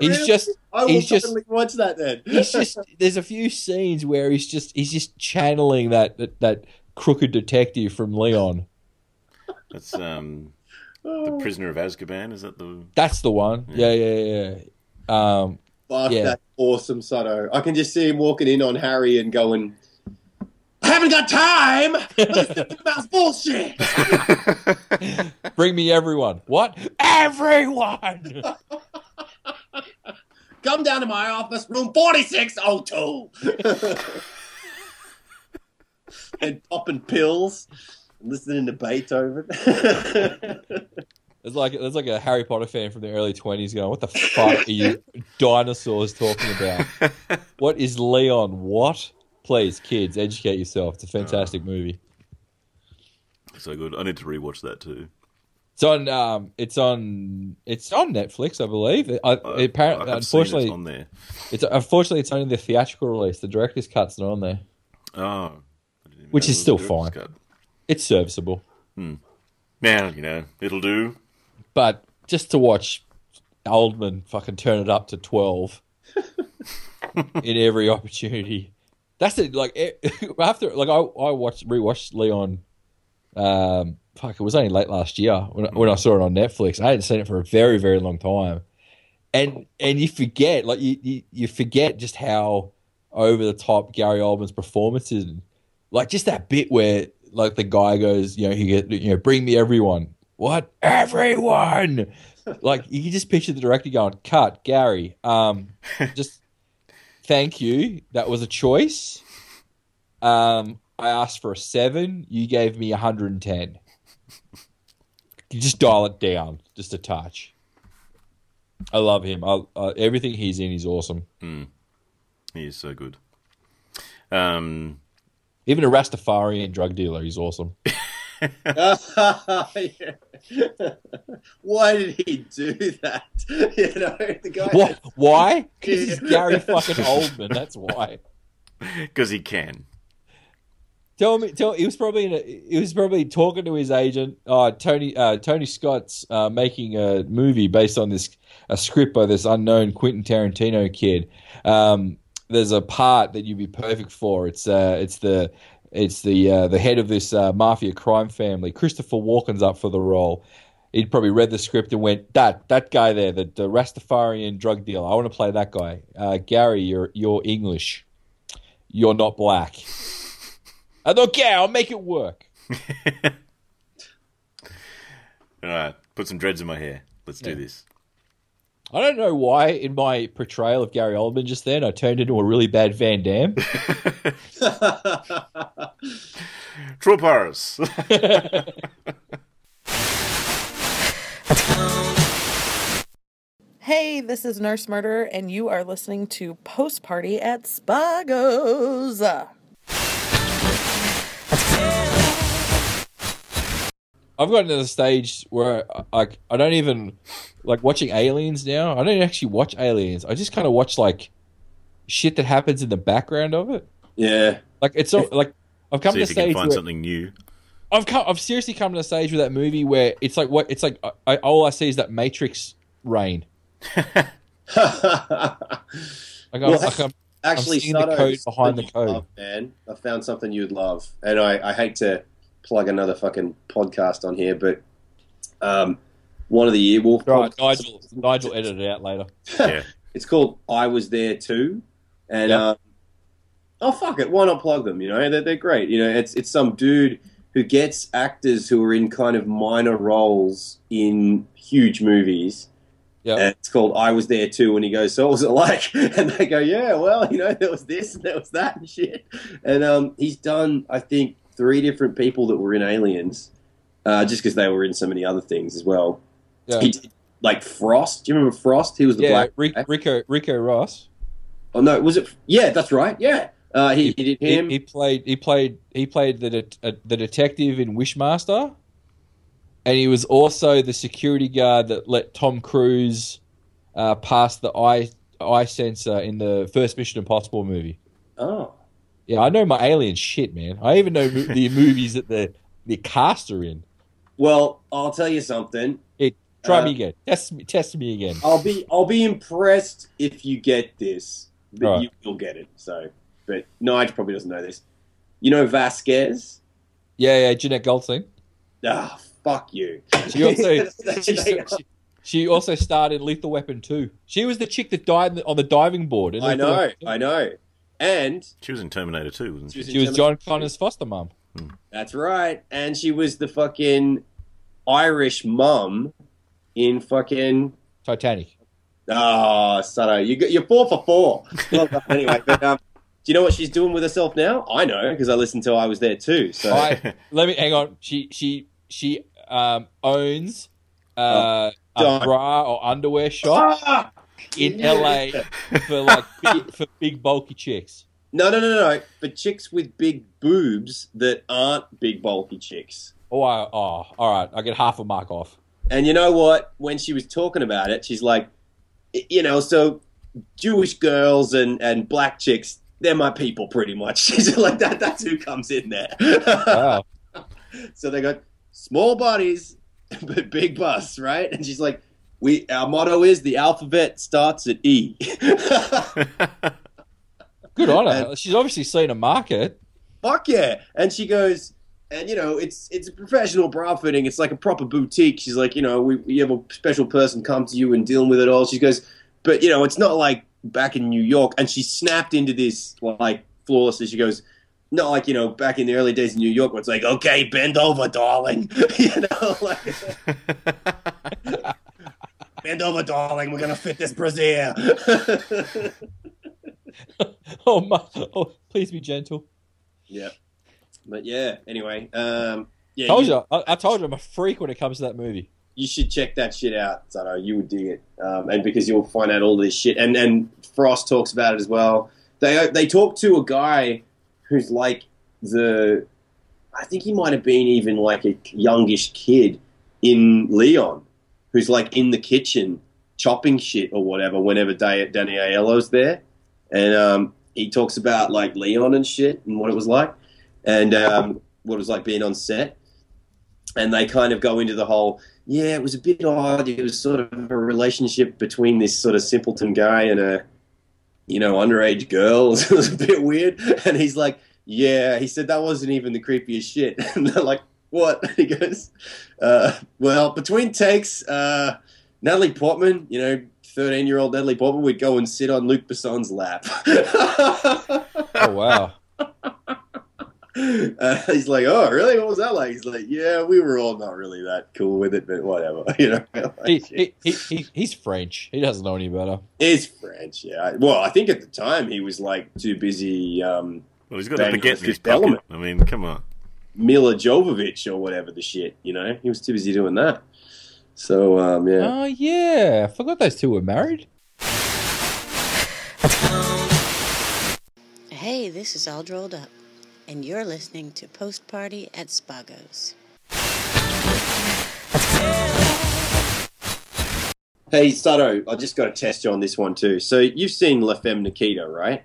He's Really? just I will he's just totally watch that then. he's just there's a few scenes where he's just he's just channeling that that, that crooked detective from Leon. that's um, the Prisoner of Azkaban. Is that the? That's the one. Yeah, yeah, yeah. yeah. Um, Fuck, Yeah. that's awesome, Sutto. I can just see him walking in on Harry and going, "I haven't got time for this 50 miles bullshit. Bring me everyone. What? Everyone. Come down to my office, room 4602. and popping pills, and listening to Beethoven. It's like it's like a Harry Potter fan from the early twenties going, "What the fuck are you dinosaurs talking about? What is Leon? What? Please, kids, educate yourself. It's a fantastic movie. So good. I need to rewatch that too. It's on. Um, it's on. It's on Netflix, I believe. I, apparently, I unfortunately, it's on there. it's unfortunately it's only the theatrical release. The director's cut's not on there. Oh, I didn't even Which is still was a director's fine. cut. It's serviceable, Now you know it'll do. but just to watch Oldman fucking turn it up to twelve in every opportunity. That's it. Like after, like I, I watched rewatched Leon. Um, fuck, it was only late last year when, when I saw it on Netflix. I hadn't seen it for a very, very long time, and and you forget, like you you, you forget just how over the top Gary Oldman's performance is. Like just that bit where like the guy goes, you know, he get you know, bring me everyone. What everyone? like you can just picture the director going, "Cut, Gary. Um, just thank you. That was a choice. Um, I asked for a seven. You gave me 110. You just dial it down just a touch. I love him. I, uh, everything he's in, is awesome. He is so good. Um, Even a Rastafarian drug dealer, he's awesome. Why did he do that? You know, the guy. What? Why? Because he's Gary fucking Oldman. That's why. because he can. Tell me, tell he was probably in a, he was probably talking to his agent. Uh, Tony uh, Tony Scott's uh, making a movie based on this a script by this unknown Quentin Tarantino kid. Um, there's a part that you'd be perfect for. It's uh, it's the it's the uh, the head of this uh, mafia crime family. Christopher Walken's up for the role. He'd probably read the script and went, "That that guy there, the, the Rastafarian drug dealer. I want to play that guy." Uh, Gary, you're you're English. You're not black. I don't care. I'll make it work. All right, put some dreads in my hair. Let's do Yeah. this. I don't know why in my portrayal of Gary Oldman just then I turned into a really bad Van Damme. Troopers. Hey, this is Nurse Murder, and you are listening to Post Party at Spago's. I've gotten to the stage where I, I don't even like watching Aliens now. I don't actually watch Aliens. I just kind of watch like shit that happens in the background of it. yeah. Like it's so like I've come See to if the you can find where something new. I've come, I've seriously come to the stage with that movie where it's like what it's like. I, I, all I see is that Matrix rain. Like I'm, Well, like I'm, Actually, seeing the code behind the code. love, man. I found something you'd love, and I, I hate to plug another fucking podcast on here, but um, one of the Earwolf right, podcasts- Nigel. Nigel edited it out later. Yeah. It's called I Was There Too, and Yeah. um, oh fuck it, why not plug them? You know, they're, they're great. You know, it's it's some dude who gets actors who are in kind of minor roles in huge movies. Yeah. And it's called I Was There Too, and he goes, So what was it like? And they go, Yeah, well, you know, there was this and there was that and shit. And um, he's done, I think, three different people that were in Aliens, uh, just because they were in so many other things as well. Yeah, He did, like Frost. Do you remember Frost? He was the yeah. black. Rick. Ricco Ricco Ross. Oh no, was it? Yeah, that's right. Yeah, uh, he, he did him. he played. He played. He played the det- uh, the detective in Wishmaster, and he was also the security guard that let Tom Cruise uh, pass the eye eye sensor in the first Mission Impossible movie. oh, Yeah, I know my alien shit, man. I even know the movies that the the cast are in. well, I'll tell you something. Hey, try Uh, me again. Test me. Test me again. I'll be I'll be impressed if you get this, but Right. you will get it. So, but Nigel probably doesn't know this. You know Vasquez? Yeah, yeah. Jenette Goldstein. Ah, fuck you. She also she, she, she also starred in Lethal Weapon 2. She was the chick that died on the diving board. I know, I know. And She was in Terminator 2, wasn't she? She was She was John Connor's foster mum. that's right, and she was the fucking Irish mum in fucking Titanic. Oh, Sutto, you got, you're four for four. Well, anyway, but um, do you know what she's doing with herself now? I know because I listened to I was there too. So I, let me hang on. She she she um, owns uh, a bra or underwear shop Ah! In LA for like big, for big bulky chicks. no, no, no, no. For chicks with big boobs that aren't big bulky chicks. Oh, I, oh, all right. I get half a mark off. And you know what? When she was talking about it, she's like, you know, so Jewish girls and and black chicks, they're my people, pretty much. She's like that. That's who comes in there. Wow. So they got small bodies, but big busts, right? And she's like, "We our motto is the alphabet starts at E." Good on her. She's obviously seen a market. Fuck yeah! And she goes, and you know, it's it's a professional bra fitting. It's like a proper boutique. She's like, you know, we you have a special person come to you and dealing with it all. She goes, but you know, it's not like back in New York. And she snapped into this like flawlessly. She goes. Not like you know, back in the early days in New York, where it's like, okay, bend over, darling. you know, like bend over, darling. We're gonna fit this brassiere. Oh, my, oh, please be gentle. yeah, but yeah. Anyway, um, yeah, told you, you. I, I told you I'm a freak when it comes to that movie. you should check that shit out, Sutto. You would dig it, um, and because you'll find out all this shit. And and Frost talks about it as well. They they talk to a guy who's like the, I think he might have been even like a youngish kid in Leon, who's like in the kitchen chopping shit or whatever whenever Da- Danny Aiello's there, and um, he talks about like Leon and shit and what it was like, and um, what it was like being on set, and they kind of go into the whole. Yeah, it was a bit odd. It was sort of a relationship between this sort of simpleton guy and a, you know, underage girl. It was a bit weird. And he's like, yeah, he said that wasn't even the creepiest shit. And they're like, what? He goes, uh, well, between takes, uh, Natalie Portman, you know, 13 year old Natalie Portman would go and sit on Luc Besson's lap. Oh wow. Uh, he's like, oh, really? What was that like? He's like, yeah, we were all not really that cool with it, but whatever. You know, Like, he, he, he, he's French. He doesn't know any better. it's French, yeah. Well, I think at the time he was like too busy um, Well, he's got Bang a baguette on in his pocket. Element. I mean, come on. Milla Jovovich or whatever the shit. You know, he was too busy doing that. So um, yeah, Oh yeah, I forgot those two were married. Hey, this is all drolled up, and you're listening to Post Party at Spago's. Hey Sutto, I just got to test you on this one too. So you've seen La Femme Nikita, right?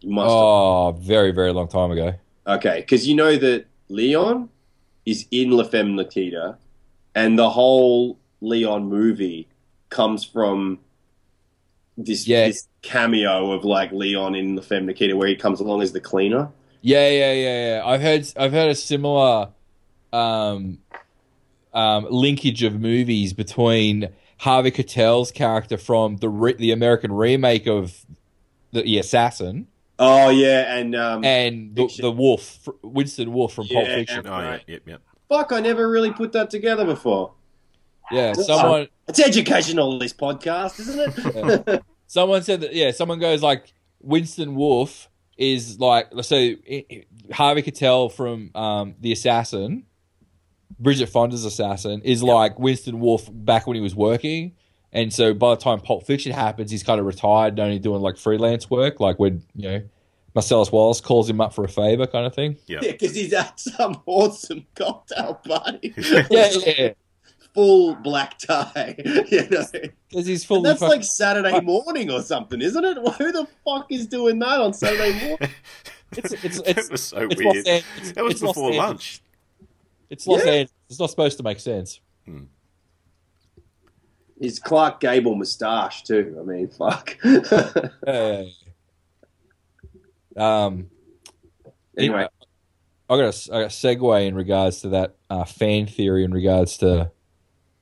You must. have. Oh, very very long time ago. Okay, because you know that Leon is in La Femme Nikita, and the whole Leon movie comes from this Yeah. this cameo of like Leon in La Femme Nikita, where he comes along as the cleaner. Yeah, yeah, yeah, yeah. I've heard I've heard a similar um, um, linkage of movies between Harvey Keitel's character from the re- the American remake of the, the Assassin Oh yeah, and um, and the, the Wolf, Winston Wolf from Pulp Yeah, Fiction. Oh, yeah, yep, yep. fuck, I never really put that together before. Yeah, someone It's educational, this podcast, isn't it? someone said that. Yeah, someone goes like Winston Wolf is like so i- i- Harvey Keitel from um, the Assassin, Bridget Fonda's Assassin is like Winston Wolf back when he was working. And so by the time Pulp Fiction happens, he's kind of retired, and only doing like freelance work, like when you know Marcellus Wallace calls him up for a favor, kind of thing. Yeah. Yeah, because he's at some awesome cocktail party. Yeah, yeah, Full black tie. You know? because he's full. that's fuck- like Saturday morning or something, isn't it? Who the fuck is doing that on Saturday morning? it's, it's, that it's, was so it's weird. Los An- it's- that was before lunch. It's Los Yeah. Angeles. It's not supposed to make sense. Hmm. His Clark Gable moustache too. I mean, fuck. Yeah. Um, anyway, I got a, I got a segue in regards to that uh, fan theory in regards to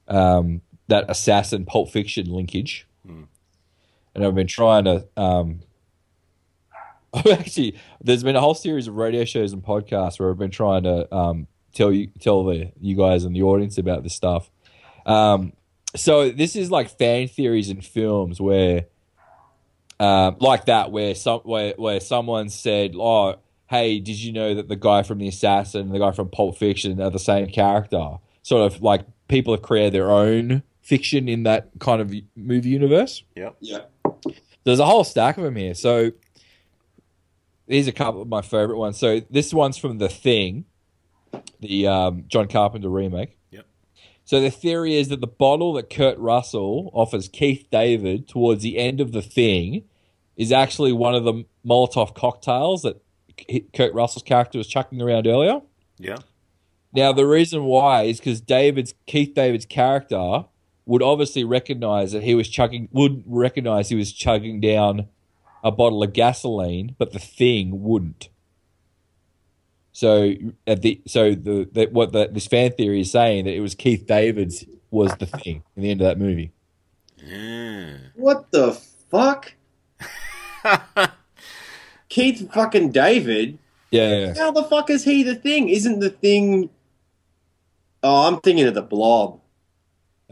um, that assassin Pulp Fiction linkage, and I've been trying to um, I've actually, there's been a whole series of radio shows and podcasts where I've been trying to um, tell you, tell the you guys and the audience about this stuff. Um, so this is like fan theories in films where, um, like that, where some where where someone said, "Oh, hey, did you know that the guy from The Assassin and the guy from Pulp Fiction are the same character?" Sort of like people have created their own fiction in that kind of movie universe. Yeah, Yeah. There's a whole stack of them here. So these are a couple of my favorite ones. So this one's from The Thing, the um, John Carpenter remake. So the theory is that the bottle that Kurt Russell offers Keith David towards the end of The Thing is actually one of the Molotov cocktails that Kurt Russell's character was chucking around earlier. Yeah. Now the reason why is because David's Keith David's character would obviously recognize that he was chugging would recognize he was chugging down a bottle of gasoline, but the thing wouldn't. So at the so the, the what the, this fan theory is saying that it was Keith David's was the thing in the end of that movie. Yeah. What the fuck? Keith fucking David. Yeah, yeah. How the fuck is he the thing? Isn't the thing? Oh, I'm thinking of the Blob.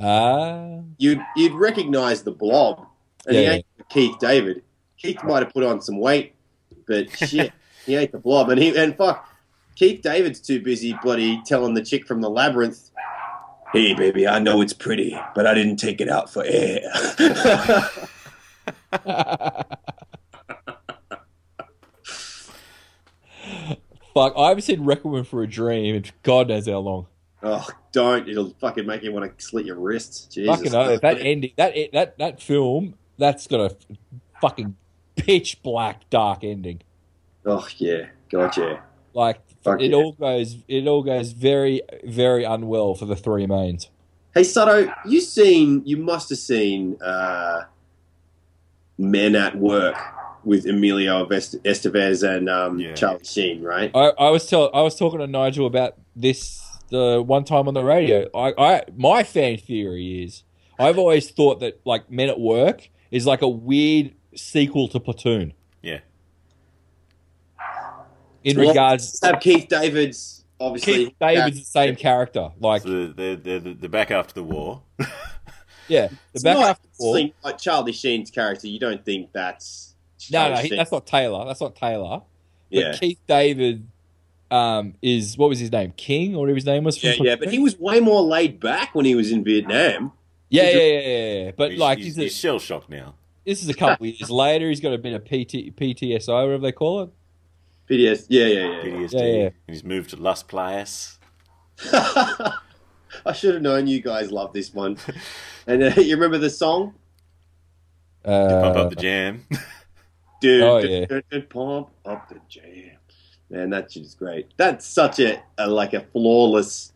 Ah, You'd you'd recognize the Blob, and he Yeah, Keith David. Keith might have put on some weight, but shit, he ain't the Blob. And he and fuck, Keith David's too busy bloody telling the chick from the labyrinth. Hey, baby, I know it's pretty, but I didn't take it out for air. fuck! I haven't seen Requiem for a Dream in God knows how long. oh, don't! It'll fucking make you want to slit your wrists. Jesus. Fucking oath. that ending, that that that film, that's got a fucking pitch black dark ending. Oh yeah, gotcha. Like Fuck it yeah. all goes, it all goes very very unwell for the three mains. Hey, Sutto, you seen? You must have seen uh, Men at Work with Emilio Est- Estevez and um, Yeah. Charlie Sheen, right? I, I was tell, I was talking to Nigel about this the one time on the radio. I, I my fan theory is I've always thought that like Men at Work is like a weird sequel to Platoon Yeah. In Well, regards. Have Keith David's obviously. Keith David's the same character. Like So they're, they're, they're back after the war. yeah, the It's back not after the war. think- like Charlie Sheen's character. You don't think that's No, Charlie no, he, that's not Taylor. That's not Taylor. But Yeah, Keith David um, is what was his name? King or whatever his name was. yeah, yeah. But he was way more laid back when he was in Vietnam. Yeah, yeah, yeah, yeah, yeah. But he's, like, he's, he's, he's shell shocked now. this is a couple of years later. He's got a bit of PT, PTSI, whatever they call it. PDS. Yeah, yeah, yeah. PTSD. Yeah, yeah. And he's moved to Las Playas. I should have known you guys love this one. And uh, you remember the song? Uh, Pump up the jam. Dude, Oh, yeah. dun, dun, pump up the jam. Man, that shit is great. That's such a, a like a flawless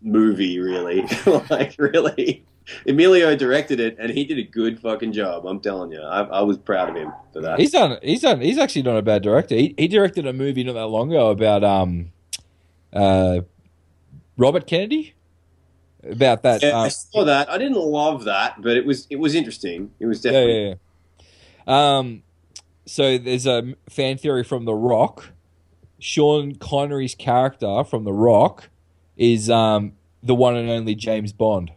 movie, really. like, really. Emilio directed it, and he did a good fucking job. I'm telling you, I, I was proud of him for that. he's done. He's done. He's actually not a bad director. He, he directed a movie not that long ago about um, uh, Robert Kennedy. About that. yeah, I um, saw that. I didn't love that, but it was it was interesting. It was definitely yeah, yeah. Um, so there's a fan theory from The Rock. Sean Connery's character from The Rock is um, the one and only James Bond.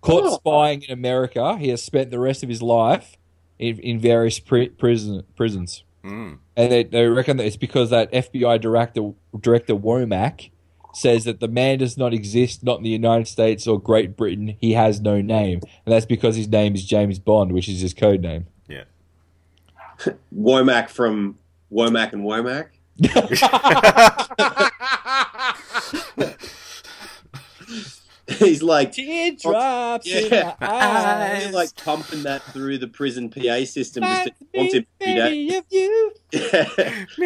Caught Oh. spying in America, he has spent the rest of his life in, in various pri- prison, prisons. Mm. And they, they reckon that it's because that FBI director, director Womack says that the man does not exist, not in the United States or Great Britain. He has no name. And that's because his name is James Bond, which is his code name. Yeah. Womack from Womack and Womack. He's like Teardrops in Yeah. my eyes. They're like pumping that through the prison PA system just to want him every day. Maybe of you.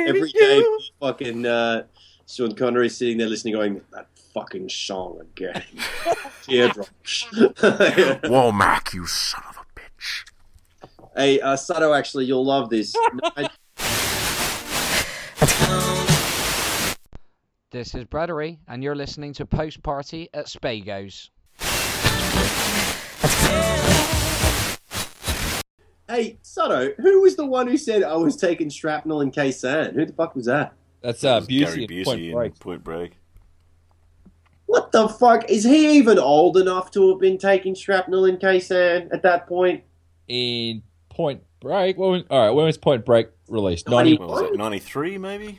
every day, fucking uh, Sean Connery sitting there listening, going, "That fucking song again." Teardrops. Womack, you son of a bitch. hey, uh, Sutto, actually, you'll love this. This is Bradbury, and you're listening to Post Party at Spago's. Hey, Sutto, who was the one who said I was taking shrapnel in Khe Sanh? Who the fuck was that? That's uh, Gary Busey Point Busey Break. in Point Break. What the fuck? Is he even old enough to have been taking shrapnel in Khe Sanh at that point? In Point Break, well, all right, when was Point Break released? 90, Ninety- was it? 93 maybe?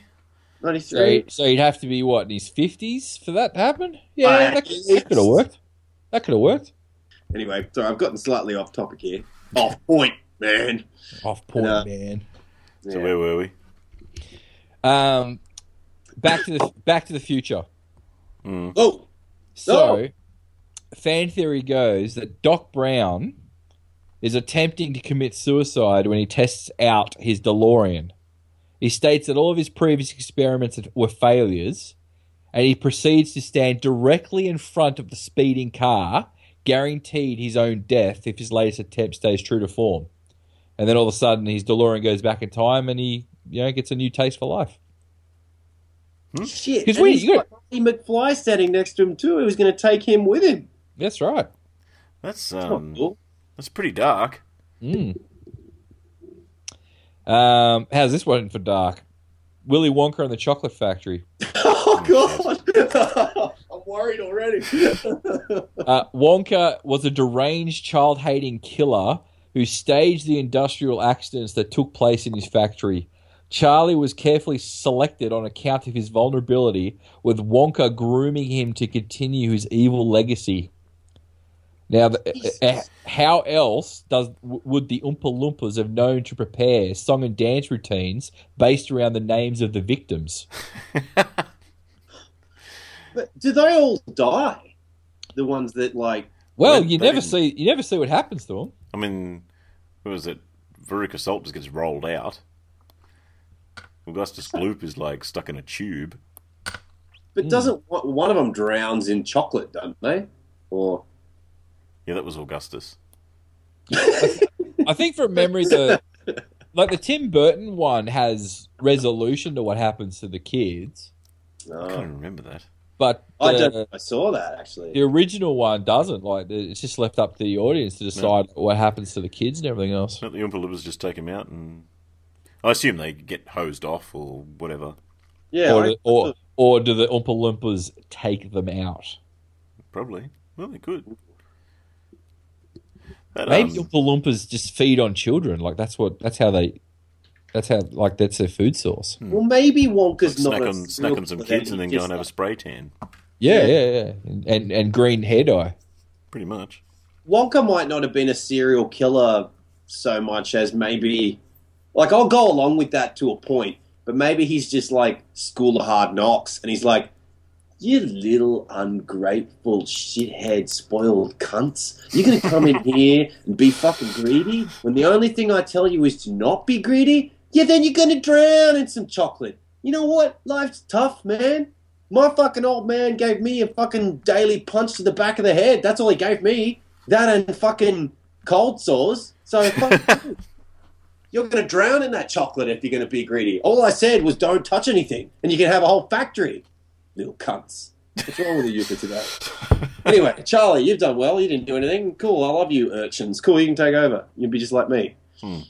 93? so, so he'd have to be what in his fifties for that to happen. Yeah, Uh, that, that could have worked. That could have worked. Anyway, sorry, I've gotten slightly off topic here. Off point, man. Off point, No. man. So Yeah. where were we? Um, back to the Back to the Future. Oh, So, No. fan theory goes that Doc Brown is attempting to commit suicide when he tests out his DeLorean. He states that all of his previous experiments were failures, and he proceeds to stand directly in front of the speeding car, guaranteed his own death if his latest attempt stays true to form. And then all of a sudden, his DeLorean goes back in time, and he, you know, gets a new taste for life. shit. 'Cause And we- you got Marty McFly standing next to him, too. He was going to take him with him. That's right. That's That's um, cool. that's pretty dark. Mm. Um, how's this one for dark? Willy Wonka and the Chocolate Factory. Oh, God. I'm worried already. Uh, Wonka was a deranged, child hating killer who staged the industrial accidents that took place in his factory. Charlie was carefully selected on account of his vulnerability, with Wonka grooming him to continue his evil legacy. Now, the, uh, uh, how else does would the Oompa Loompas have known to prepare song and dance routines based around the names of the victims? but do they all die? The ones that, like, Well, you never didn't- see you never see what happens to them. I mean, who was it? Veruca Salt just gets rolled out. Augustus Gloop is like stuck in a tube. but doesn't one one of them drowns in chocolate, don't they? Or Yeah, that was Augustus. I think from memory, the like the Tim Burton one has resolution to what happens to the kids, I oh. can't remember that. but I don't. I saw that actually. the original one doesn't. Like it's just left up to the audience to decide what happens to the kids and everything else. Don't the Oompa Loompas just take them out and... I assume they get hosed off or whatever. Yeah, or, I- do, or or do the Oompa Loompas take them out? Probably. Well, they could. But, Maybe um, Oompa Loompas just feed on children. Like that's what that's how they. That's how like that's their food source. well, maybe Wonka's not snack a on, snack on some kids and then he's go and have a spray tan. Yeah, yeah, yeah, and and, and green hair dye. Pretty much. Wonka might not have been a serial killer so much as maybe, like, I'll go along with that to a point, but maybe he's just like School of Hard Knocks, and he's like, you little ungrateful shithead spoiled cunts. You're gonna come in here and be fucking greedy when the only thing I tell you is to not be greedy? Yeah, then you're gonna drown in some chocolate. You know what? Life's tough, man. My fucking old man gave me a fucking daily punch to the back of the head. That's all he gave me. That and fucking cold sores. So fuck you. you're going to drown in that chocolate if you're going to be greedy. All I said was don't touch anything, and you can have a whole factory. Little cunts. What's wrong with you for today? anyway, Charlie, you've done well. You didn't do anything. Cool. I love you, urchins. Cool. You can take over. You'll be just like me. Hmm.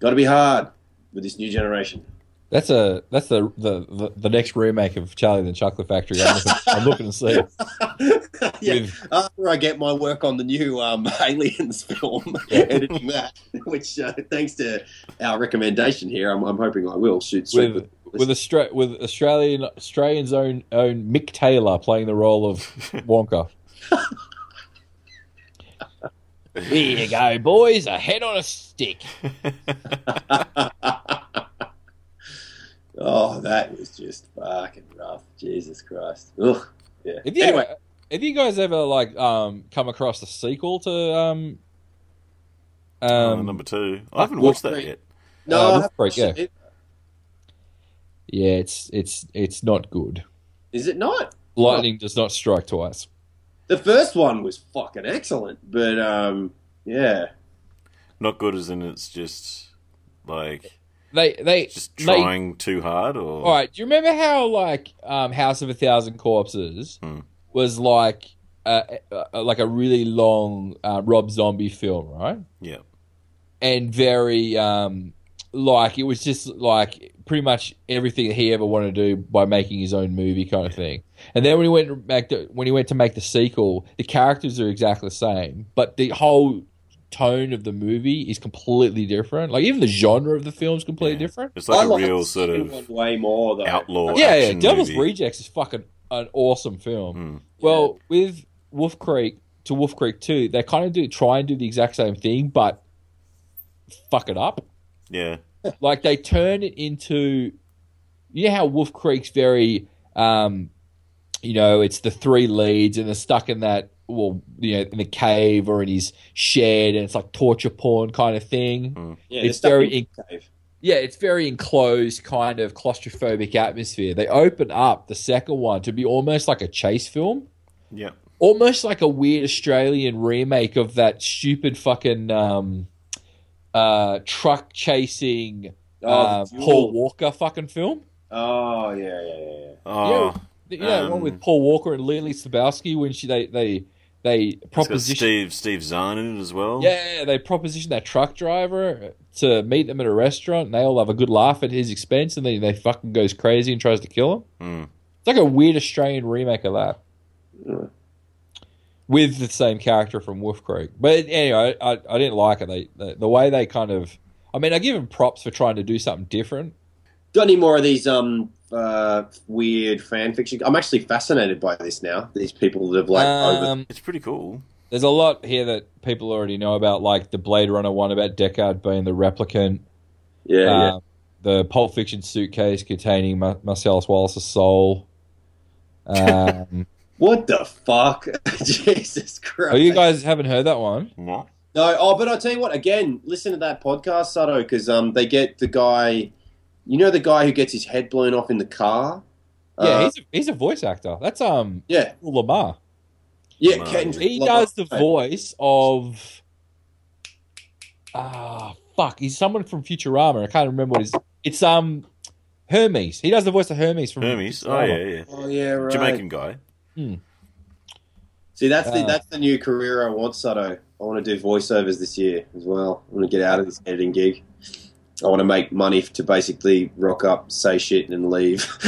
Got to be hard with this new generation. That's a that's the the, the, the next remake of Charlie and the Chocolate Factory. I'm looking, I'm looking to see. yeah, With- after I get my work on the new um, Aliens film, editing that, which uh, thanks to our recommendation here, I'm, I'm hoping I will shoot with with Austra- with Australian Australian's own own Mick Taylor playing the role of Wonka. Here you go, boys. A head on a stick. Oh, that was just fucking rough. Jesus Christ. Ugh. Yeah. Have you anyway, ever, have you guys ever like um come across the sequel to um Uh, um number two. I haven't watched that yet. no, uh, I haven't yeah. it. Yeah it's it's it's not good. Is it not? Lightning does not strike twice. The first one was fucking excellent, but um, yeah. Not good as in it's just like They they just they- trying too hard or All right. Do you remember how like um, House of a Thousand Corpses Hmm. was like uh, uh, like a really long uh, Rob Zombie film, right? yeah. and very um, like it was just like pretty much everything that he ever wanted to do by making his own movie kind of thing. And then when he went back to, when he went to make the sequel, the characters are exactly the same, but the whole tone of the movie is completely different. Like even the genre of the film is completely different. It's like I a like real the sort of way more though. outlaw. yeah, yeah. Devil's movie. Rejects is fucking an awesome film. Mm. Well, with Wolf Creek to Wolf Creek 2, they kind of do try and do the exact same thing, but fuck it up. Yeah, like they turn it into you know how Wolf Creek's very um you know it's the three leads and they're stuck in that well you know in the cave or in his shed and it's like torture porn kind of thing Yeah, it's very in in- cave. yeah it's very enclosed kind of claustrophobic atmosphere they open up the second one to be almost like a chase film yeah. almost like a weird Australian remake of that stupid fucking um, uh, truck chasing Oh, uh, Paul Walker fucking film. Oh yeah, yeah, yeah. yeah. Oh, You know, the one Um, with Paul Walker and Leelee Sobieski when she they they they proposition. Steve Steve Zahn in it as well. Yeah, they proposition that truck driver to meet them at a restaurant, and they all have a good laugh at his expense, and then they fucking goes crazy and tries to kill him. Mm. It's like a weird Australian remake of that. With the same character from Wolf Creek, but anyway, I, I didn't like it. They the, the way they kind of, I mean, I give them props for trying to do something different. Got any more of these um uh weird fan fiction? I'm actually fascinated by this now. These people that have like over. Um, It's pretty cool. there's a lot here that people already know about, like the Blade Runner one about Deckard being the replicant. Yeah, yeah. Um, The Pulp Fiction suitcase containing Ma- Marcellus Wallace's soul. Um, What the fuck? Jesus Christ! oh, you guys haven't heard that one? No. No, oh, but I'll tell you what. Again, listen to that podcast, Sutto, because um, they get the guy. You know the guy who gets his head blown off in the car. Yeah, Uh, he's a, he's a voice actor. That's um yeah, Lamar. yeah. Lamar, Kendrick He Lamar. does the voice of ah fuck. He's someone from Futurama. I can't remember what his. It's um Hermes. He does the voice of Hermes from Hermes. Oh yeah, yeah. Oh yeah, right. Jamaican guy. See, that's the Uh, that's the new career I want, Sutto. I want to do voiceovers this year as well. I want to get out of this editing gig. I want to make money to basically rock up, say shit, and leave.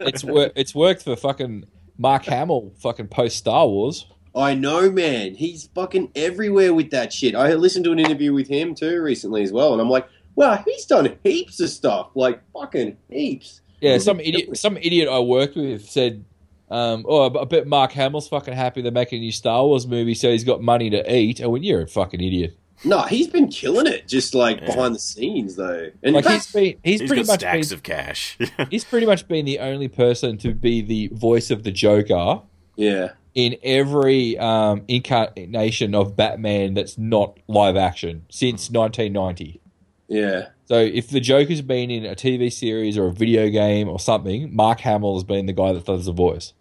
It's wor- it's worked for fucking Mark Hamill. Fucking post Star Wars. I know, man. He's fucking everywhere with that shit. I listened to an interview with him too recently as well, and I'm like, wow, he's done heaps of stuff, like fucking heaps. Yeah, some idiot, some idiot I worked with said, um, "Oh, I bet Mark Hamill's fucking happy they're making a new Star Wars movie, so he's got money to eat." I went, "You're a fucking idiot." No, he's been killing it, just like Yeah. behind the scenes though. And Like that's- he's been, he's, He's pretty got much stacks been, of cash. he's pretty much been the only person to be the voice of the Joker yeah, in every um, incarnation of Batman that's not live action since 1990. yeah. So if the Joker's been in a TV series or a video game or something, Mark Hamill has been the guy that does the voice.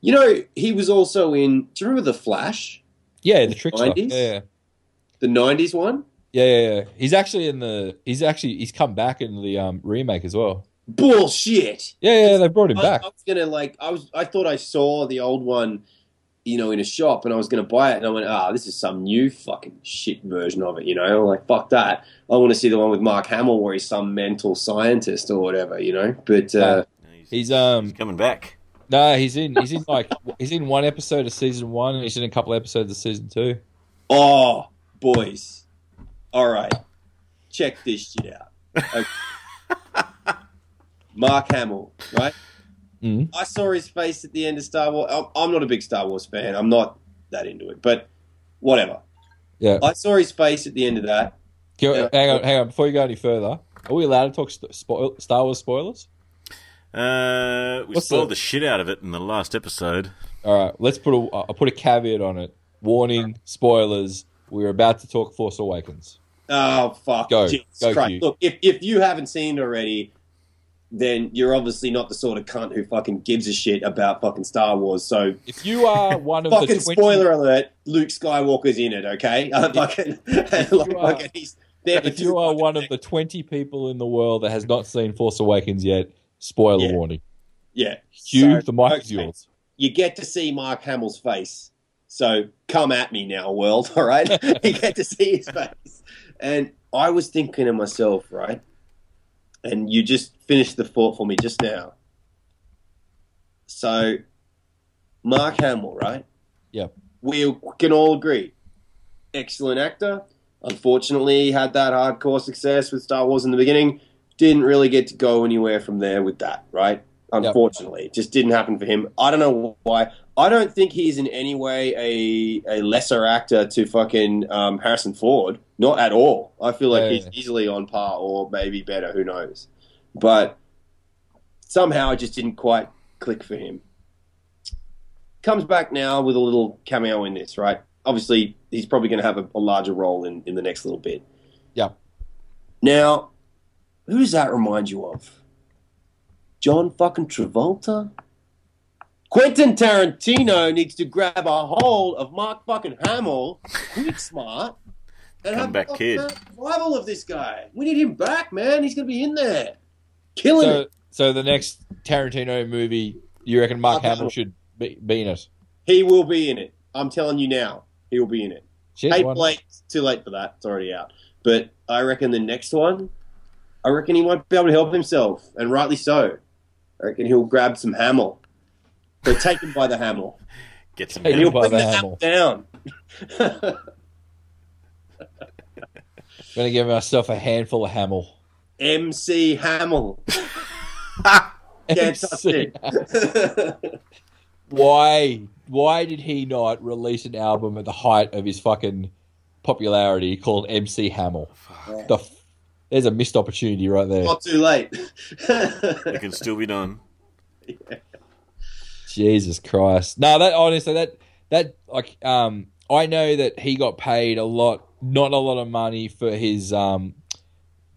You know, he was also in. Do you remember the Flash, Yeah, the Trickster. 90s? Yeah. the '90s one? Yeah, yeah, yeah. He's actually in the. He's actually he's come back in the um, remake as well. Bullshit. Yeah, yeah, they brought him I, back. I was gonna like. I was. I thought I saw the old one, you know, in a shop, and I was gonna buy it, and I went, "Ah, this is some new fucking shit version of it." You know, I'm like fuck that. I want to see the one with Mark Hamill, where he's some mental scientist or whatever. You know, but uh, he's, He's um he's coming back. no, he's in he's in like he's in one episode of season one, and he's in a couple episodes of season two. oh, boys, all right, check this shit out. Okay. Mark Hamill, right? Mhm. I saw his face at the end of Star Wars. I'm- I'm not a big Star Wars fan. I'm not that into it, but whatever. Yeah. I saw his face at the end of that. Go- Yeah. Hang on, hang on. Before you go any further, are we allowed to talk st- spoil- Star Wars spoilers? Uh, we What's spoiled the- the shit out of it in the last episode. All right, let's put a I'll put a caveat on it. Warning, spoilers. We're about to talk Force Awakens. Oh fuck! Go. Jesus Go, Christ. Look, if if you haven't seen it already, then you're obviously not the sort of cunt who fucking gives a shit about fucking Star Wars. So If you are one of fucking the 20, spoiler alert: Luke Skywalker's in it. Okay, uh, fucking, like, are- fucking he's there if you are one of the twenty people in the world that has not seen Force Awakens yet, spoiler Yeah. warning. Yeah. Huw, So, the mic is yours. You get to see Mark Hamill's face. So come at me now, world. All right, you get to see his face. And I was thinking to myself, right, and you just finished the thought for me just now. So, Mark Hamill, right? Yep. We can all agree, excellent actor. Unfortunately, he had that hardcore success with Star Wars in the beginning. Didn't really get to go anywhere from there with that, right? Unfortunately, it just didn't happen for him. I don't know why. I don't think he's in any way a, a lesser actor to fucking um, Harrison Ford. Not at all. I feel like Yeah. he's easily on par or maybe better. Who knows? But somehow it just didn't quite click for him. Comes back now with a little cameo in this, right? Obviously, he's probably going to have a, a larger role in, in the next little bit. Yeah. Now, who does that remind you of? John fucking Travolta? Quentin Tarantino needs to grab a hold of Mark fucking Hamill, quick smart, and have Comeback a kid. revival of this guy. We need him back, man. He's going to be in there. Killing So, it. so the next Tarantino movie, you reckon Mark Mark Hamill Hamill. should be, be in it? He will be in it. I'm telling you now. He will be in it. Shit, Hey, why- late. Too late for that. It's already out. But I reckon the next one, I reckon he might be able to help himself, and rightly so. I reckon he'll grab some Hamill. So take him by the Hamill. Get some. Take And he'll by bring the the Hamill. Hamill down. Gonna give myself a handful of Hamill. MC Hamill. Can't touch MC. it. Why? Why did he not release an album at the height of his fucking popularity called MC Hamill? The f- there's a missed opportunity right there. Not too late. It can still be done. Jesus Christ! No, that honestly, that that like um, I know that he got paid a lot, not a lot of money for his um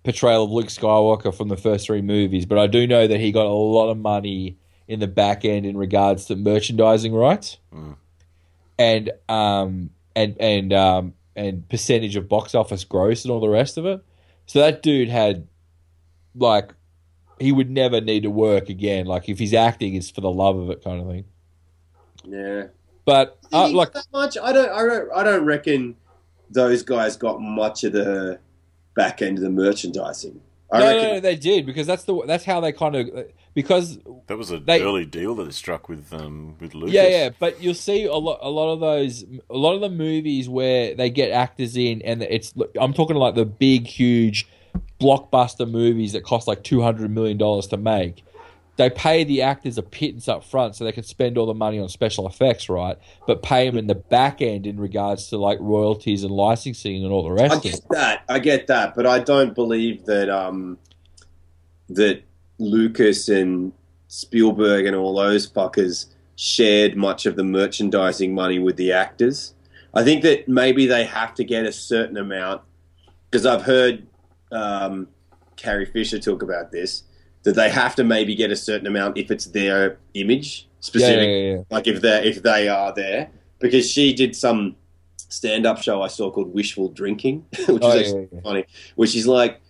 portrayal of Luke Skywalker from the first three movies, but I do know that he got a lot of money in the back end in regards to merchandising rights, and um and and um and percentage of box office gross and all the rest of it. So that dude had like he would never need to work again. Like if he's acting, it's for the love of it, kind of thing. yeah. But uh, like, that much? I don't. I don't. I don't reckon those guys got much of the back end of the merchandising. I no, reckon. no, no, they did because that's the that's how they kind of because That was an early deal that they struck with um with Lucas. yeah, yeah. But you'll see a lot, a lot of those, a lot of the movies where they get actors in, and it's I'm talking like the big, huge blockbuster movies that cost like two hundred million dollars to make. They pay the actors a pittance up front so they can spend all the money on special effects, right? But pay them in the back end in regards to like royalties and licensing and all the I rest of get that. I get that, but I don't believe that um, that Lucas and Spielberg and all those fuckers shared much of the merchandising money with the actors. I think that maybe they have to get a certain amount because I've heard um, Carrie Fisher talk about this that they have to maybe get a certain amount if it's their image Yeah, specific yeah, yeah. like if they if they are there because she did some stand up show I saw called Wishful Drinking, which Oh, is yeah, actually yeah, yeah. funny. Where she's like,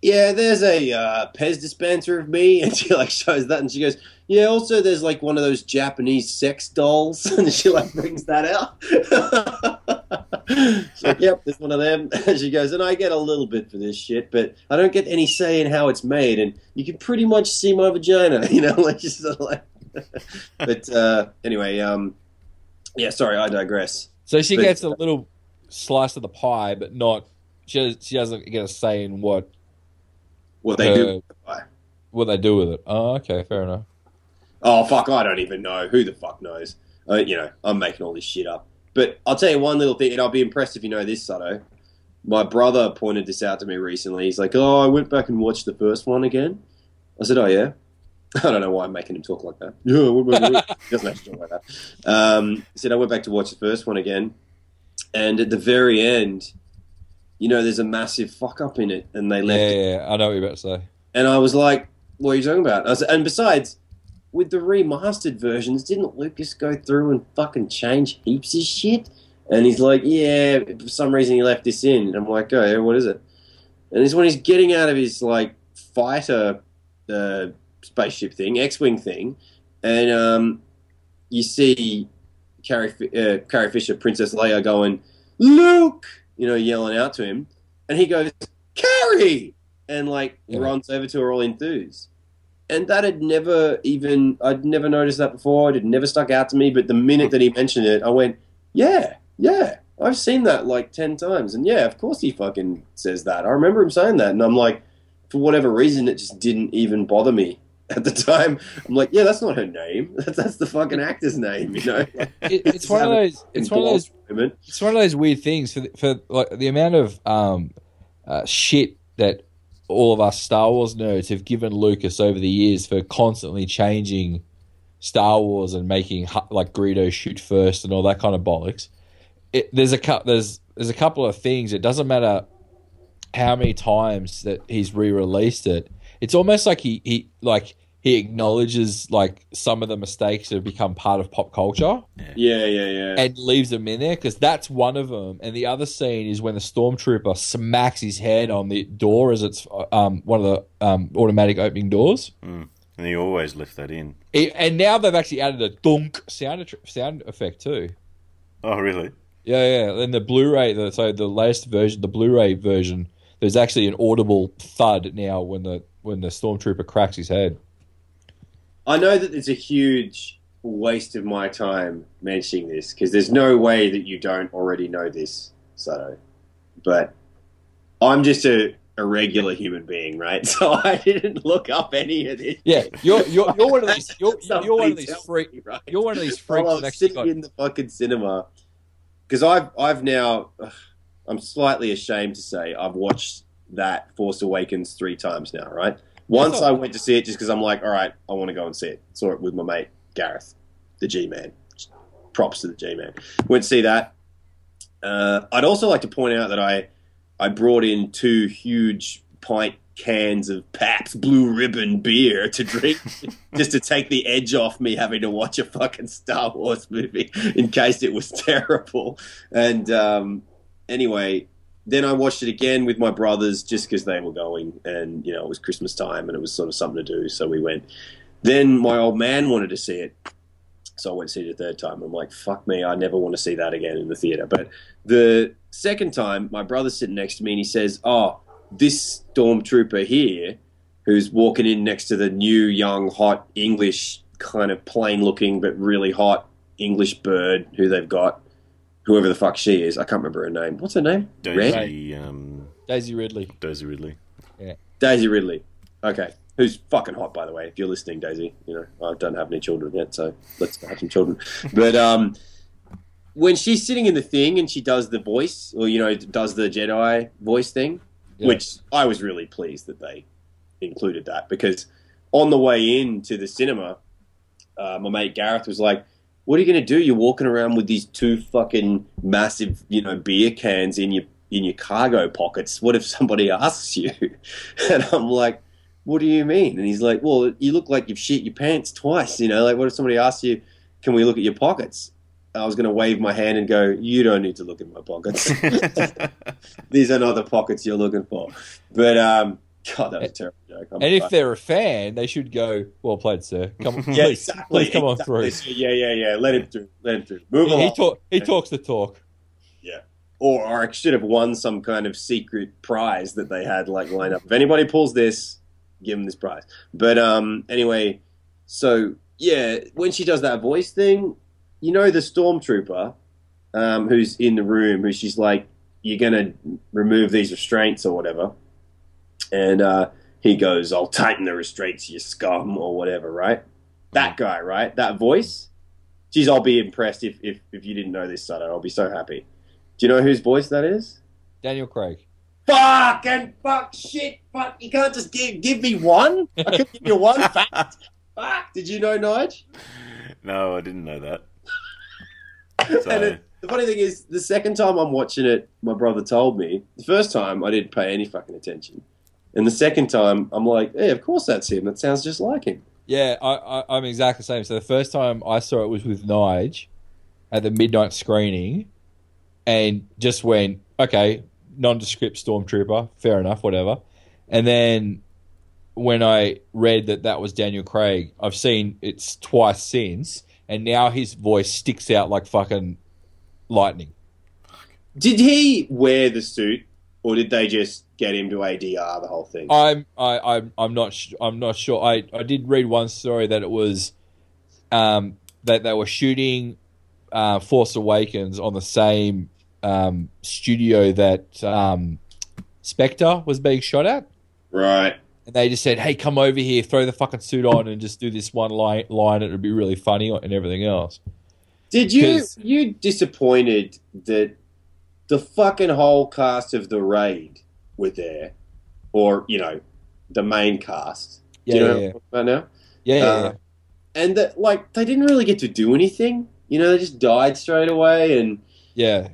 "Yeah, there's a uh, Pez dispenser of me," and she like shows that, and she goes, "Yeah, also there's like one of those Japanese sex dolls," and she like brings that out. Like, "Yep, there's one of them." She goes, "And I get a little bit for this shit, but I don't get any say in how it's made, and you can pretty much see my vagina, you know." Like she's sort of like. but uh, anyway, um, yeah. Sorry, I digress. So she But- gets a little slice of the pie, but not she. She doesn't get a say in what What they Uh, do. what they do with it. Oh, okay, fair enough. Oh fuck! I don't even know. Who the fuck knows? Uh, you know, I'm making all this shit up. But I'll tell you one little thing, and I'll be impressed if you know this, Sutto. My brother pointed this out to me recently. He's like, "Oh, I went back and watched the first one again." I said, "Oh yeah." I don't know why I'm making him talk like that. Yeah, what about it? he doesn't to talk like that. Um, he said, "I went back to watch the first one again, and at the very end, you know, there's a massive fuck up in it, and they left it yeah, yeah, I know what you're about to say. and I was like, "What are you talking about?" I said, and besides, with the remastered versions, didn't Lucas go through and fucking change heaps of shit? And he's like, "Yeah, for some reason he left this in." And I'm like, "Oh, yeah, what is it?" And it's when he's getting out of his like fighter uh, spaceship thing, X-wing thing, and um, you see Carrie uh, Carrie Fisher, Princess Leia, going Luke, you know, yelling out to him, and he goes Carrie, and like Yeah. runs over to her all enthused. And that had never even I'd never noticed that before. It had never stuck out to me. But the minute that he mentioned it, I went, "Yeah, yeah, I've seen that like ten times." And yeah, of course he fucking says that. I remember him saying that, and I'm like, for whatever reason, it just didn't even bother me at the time. I'm like, yeah, that's not her name. That's, that's the fucking actor's name, you know. Like, It, it's one of those. It's one of those. Moment. It's one of those weird things for the, for like the amount of um, uh, shit that all of us Star Wars nerds have given Lucas over the years for constantly changing Star Wars and making like Greedo shoot first and all that kind of bollocks. It, there's a there's there's a couple of things. It doesn't matter how many times that he's re-released it. It's almost like he, he like he acknowledges like some of the mistakes that have become part of pop culture Yeah, yeah, yeah. and leaves them in there because that's one of them. And the other scene is when the stormtrooper smacks his head on the door as it's um, one of the um, automatic opening doors. And he always left that in. It- and now they've actually added a dunk sound sound effect too. Oh, really? Yeah, yeah. And the Blu-ray, the, so the latest version, the Blu-ray version, there's actually an audible thud now when the when the stormtrooper cracks his head. I know that it's a huge waste of my time mentioning this because there's no way that you don't already know this, so. But I'm just a, a regular human being, right? So I didn't look up any of this. Yeah, you're you're, you're one of these you're, you're one of these Somebody tell freak me, right? you're one of these freaks I that sitting got in the fucking cinema because I've I've now I'm slightly ashamed to say I've watched that Force Awakens three times now. Right, once thought- I went to see it just because I'm like, all right, I want to go and see it. Saw it with my mate Gareth, the G man. Props to the G man. Went to see that. Uh, I'd also like to point out that I I brought in two huge pint cans of Pabst Blue Ribbon beer to drink just to take the edge off me having to watch a fucking Star Wars movie in case it was terrible. And um, anyway, then I watched it again with my brothers just because they were going, and you know it was Christmas time and it was sort of something to do, so we went. Then my old man wanted to see it, so I went to see it a third time. I'm like, fuck me, I never want to see that again in the theater. But the second time, my brother's sitting next to me and he says, "Oh, this stormtrooper here, who's walking in next to the new, young, hot English kind of plain-looking but really hot English bird who they've got, whoever the fuck she is, I can't remember her name. What's her name? Red? Daisy, um, Daisy Ridley. Daisy Ridley. Yeah. Daisy Ridley. Okay. Who's fucking hot, by the way. If you're listening, Daisy, you know I don't have any children yet, so let's have some children. But um, when she's sitting in the thing and she does the voice, or you know, does the Jedi voice thing, Yeah. which I was really pleased that they included that because on the way into the cinema, uh, my mate Gareth was like, "What are you going to do? You're walking around with these two fucking massive, you know, beer cans in your in your cargo pockets. What if somebody asks you?" And I'm like, "What do you mean?" And he's like, "Well, you look like you've shit your pants twice. You know, like what if somebody asks you, can we look at your pockets?" I was going to wave my hand and go, "You don't need to look at my pockets. These are not the pockets you're looking for." But um, God, that was a terrible joke. I'm And if they're a fan, they should go, well played, sir. Come on, yeah, please, exactly, please come on through. Yeah, yeah, yeah. Let him through. Let him through. Move He, along. he, talk, he talks the talk. Yeah. or I should have won some kind of secret prize that they had like lined up. If anybody pulls this, give him this prize. But um, anyway, so yeah, when she does that voice thing, you know the stormtrooper um, who's in the room, who she's like, "You're gonna remove these restraints or whatever," and uh, he goes, "I'll tighten the restraints, you scum," or whatever. Right? That guy, right? That voice. Geez, I'll be impressed if, if, if you didn't know this, Sutto. I'll be so happy. Do you know whose voice that is? Daniel Craig. Fuck and fuck shit. Fuck. You can't just give, give me one. I could give you one fact. Fuck. Did you know, Nige? No, I didn't know that. And it, the funny thing is, the second time I'm watching it, my brother told me. The first time I didn't pay any fucking attention, and the second time I'm like, "Yeah, of course that's him. That sounds just like him." Yeah, I, I, I'm exactly the same. So the first time I saw it was with Nige at the midnight screening, and just went, okay, nondescript stormtrooper, fair enough, whatever. And then when I read that that was Daniel Craig, I've seen it's twice since, and now his voice sticks out like fucking lightning. Did he wear the suit, or did they just get him to ADR the whole thing? I'm I, I'm I'm not sh- I'm not sure. I, I did read one story that it was um, that they were shooting uh, Force Awakens on the same um, studio that um, Spectre was being shot at, right. and they just said, "Hey, come over here, throw the fucking suit on, and just do this one line. Line, it would be really funny, and everything else." Did you you disappointed that the fucking whole cast of the raid were there, or you know, the main cast? Yeah, Do you know yeah, what yeah. I'm talking about now? yeah, yeah, Uh, yeah. And that like they didn't really get to do anything. You know, they just died straight away, and yeah.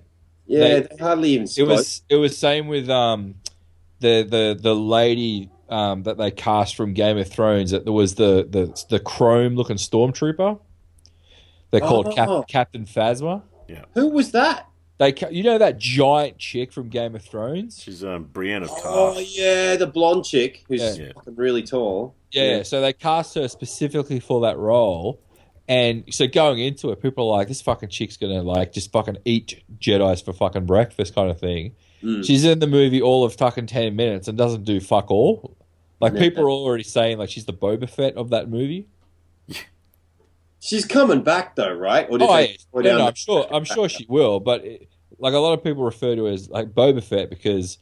yeah, They- they, hardly even It was it was same with um the the the lady um that they cast from Game of Thrones that there was the the the chrome looking stormtrooper. They called Oh. Cap- Captain Phasma. Yeah. Who was that? They you know that giant chick from Game of Thrones. She's um, Brienne of Oh yeah, the blonde chick who's Yeah. Yeah. fucking really tall. Yeah, so they cast her specifically for that role. And so going into it, people are like, "This fucking chick's gonna like just fucking eat Jedi's for fucking breakfast," kind of thing. Mm. She's in the movie all of fucking ten minutes and doesn't do fuck all. Like Yeah. people are already saying like she's the Boba Fett of that movie. She's coming back though, right? Or did Oh, yeah. slow No, no, I'm sure. I'm sure she will. But it, like a lot of people refer to her as like Boba Fett because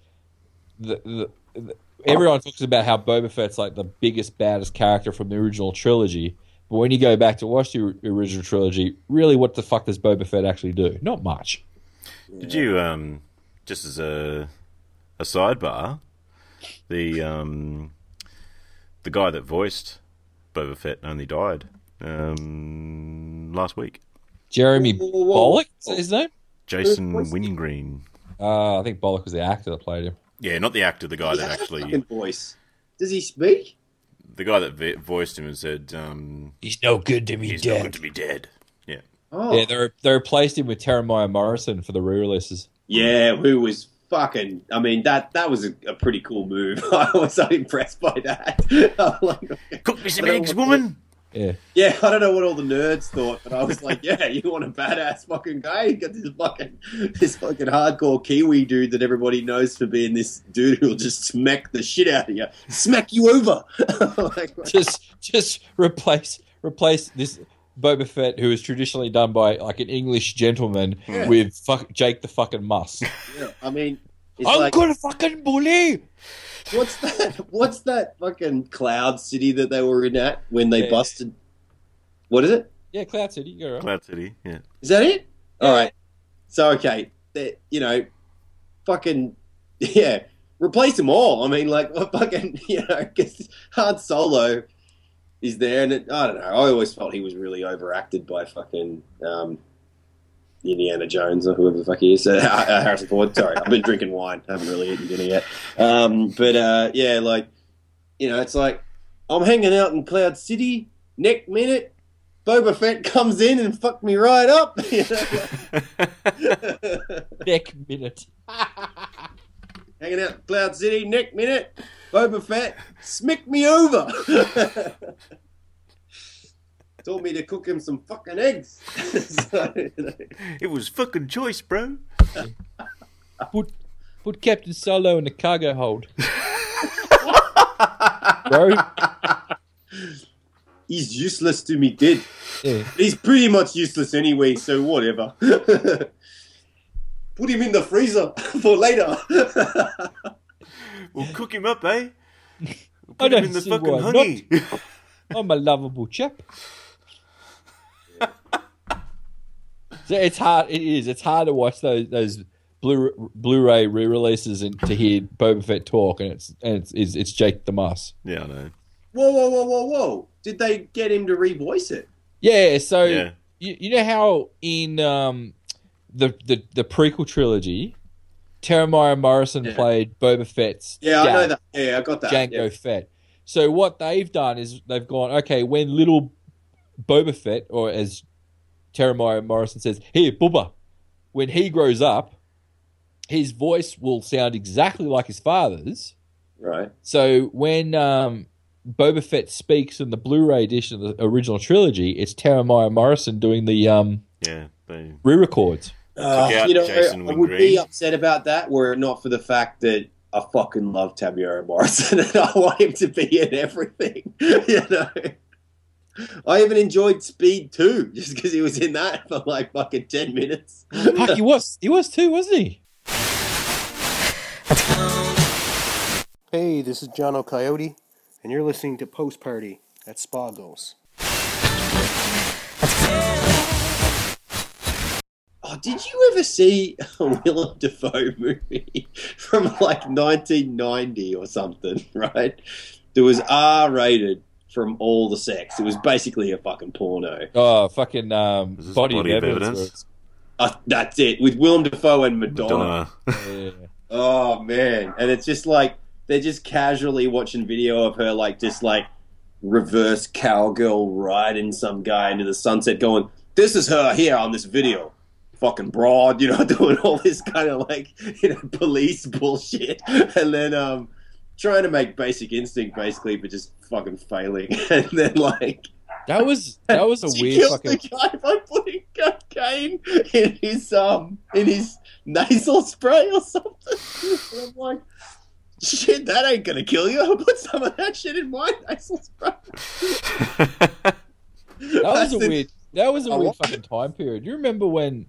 the, the, the everyone talks about how Boba Fett's like the biggest, baddest character from the original trilogy. But when you go back to watch the original trilogy, really, what the fuck does Boba Fett actually do? Not much. Did you um just as a a sidebar, the um the guy that voiced Boba Fett only died um last week. Jeremy. Bulloch is that his name? Jason voiced him? Wingreen. Uh, I think Bulloch was the actor that played him. Yeah, not the actor, the guy He that has actually fucking voice. Does he speak? the guy that vo- voiced him and said um He's no good to me he's not good to be dead. Yeah. Oh, Yeah, they re- they replaced him with Temuera Morrison for the re-releases. Yeah, who was fucking? I mean, that that was a, a pretty cool move. I was so impressed by that. I'm like, Cook me some I don't eggs, want woman. Yeah. yeah, I don't know what all the nerds thought, but I was like, yeah, you want a badass fucking guy? You got this fucking this fucking hardcore Kiwi dude that everybody knows for being this dude who'll just smack the shit out of you, smack you over. like, just just replace replace this Boba Fett, who is traditionally done by like an English gentleman, Yeah. with fuck, Jake the fucking Muss. yeah, I mean, it's I'm like, gonna fucking bully. What's that? What's that fucking cloud city that they were in at when they Yeah. busted? What is it? Yeah, Cloud City. You go right. Cloud City, yeah. Is that it? Yeah. All right. So okay, they- you know, fucking yeah, replace them all. I mean, like fucking you know, because Han Solo is there, and it, I don't know. I always felt he was really overacted by fucking um, Indiana Jones or whoever the fuck he is. Uh, uh, Harrison Ford. Sorry, I've been drinking wine. I haven't really eaten dinner yet. Um, but uh, yeah, like you know, it's like I'm hanging out in Cloud City. Next minute, Boba Fett comes in and fucked me right up. You know? Neck minute. hanging out in Cloud City. Next minute, Boba Fett smacked me over. Told me to cook him some fucking eggs. So, you know. It was fucking choice, bro. Put put Captain Solo in the cargo hold. Bro, He's useless to me, dead. yeah. He's pretty much useless anyway, so whatever. Put him in the freezer for later. We'll cook him up, eh? We'll I put him don't in the see fucking honey. I'm a lovable chap. So it's hard. It is. It's hard to watch those those Blu Blu-ray re-releases and to hear Boba Fett talk, and it's and it's it's, it's Jake the Muss. yeah, I know. whoa, whoa, whoa, whoa, whoa! Did they get him to revoice it? Yeah. So Yeah. you, you know how in um the the the prequel trilogy, Temuera Morrison Yeah. played Boba Fett's Yeah, I know that. Yeah, I got that. Jango yeah. Fett. So what they've done is they've gone, okay, when little Boba Fett, or as Temuera Morrison says, here, Bubba, when he grows up, his voice will sound exactly like his father's. Right. So when um, Boba Fett speaks in the Blu-ray edition of the original trilogy, it's Temuera Morrison doing the um, Yeah, they re-records. Uh, you know, Jason I would Wingreen. be upset about that were it not for the fact that I fucking love Temuera Morrison and I want him to be in everything. you know, I even enjoyed Speed 2 just because he was in that for like fucking 10 minutes. Fuck, he was he was too, wasn't he? Hey, this is John O'Coyote, and you're listening to Post Party at Spago's. Oh, did you ever see a Willem Dafoe movie from like 1990 or something, right? There was R rated from all the sex. It was basically a fucking porno. Oh, fucking um, body, Body of of evidence. Evidence? Uh, that's it, with Willem Dafoe and Madonna. Madonna. Yeah. Oh man, and it's just like they're just casually watching video of her like just like reverse cowgirl riding some guy into the sunset, going, "This is her here on this video." Fucking broad, you know, doing all this kind of like you know police bullshit, and then um trying to make Basic Instinct basically, but just fucking failing, and then like That was that was a weird fucking. the guy by putting cocaine in his um in his nasal spray or something. And I'm like, shit, that ain't gonna kill you. I'll put some of that shit in my nasal spray. That was a weird. That was a I weird fucking time period. You remember when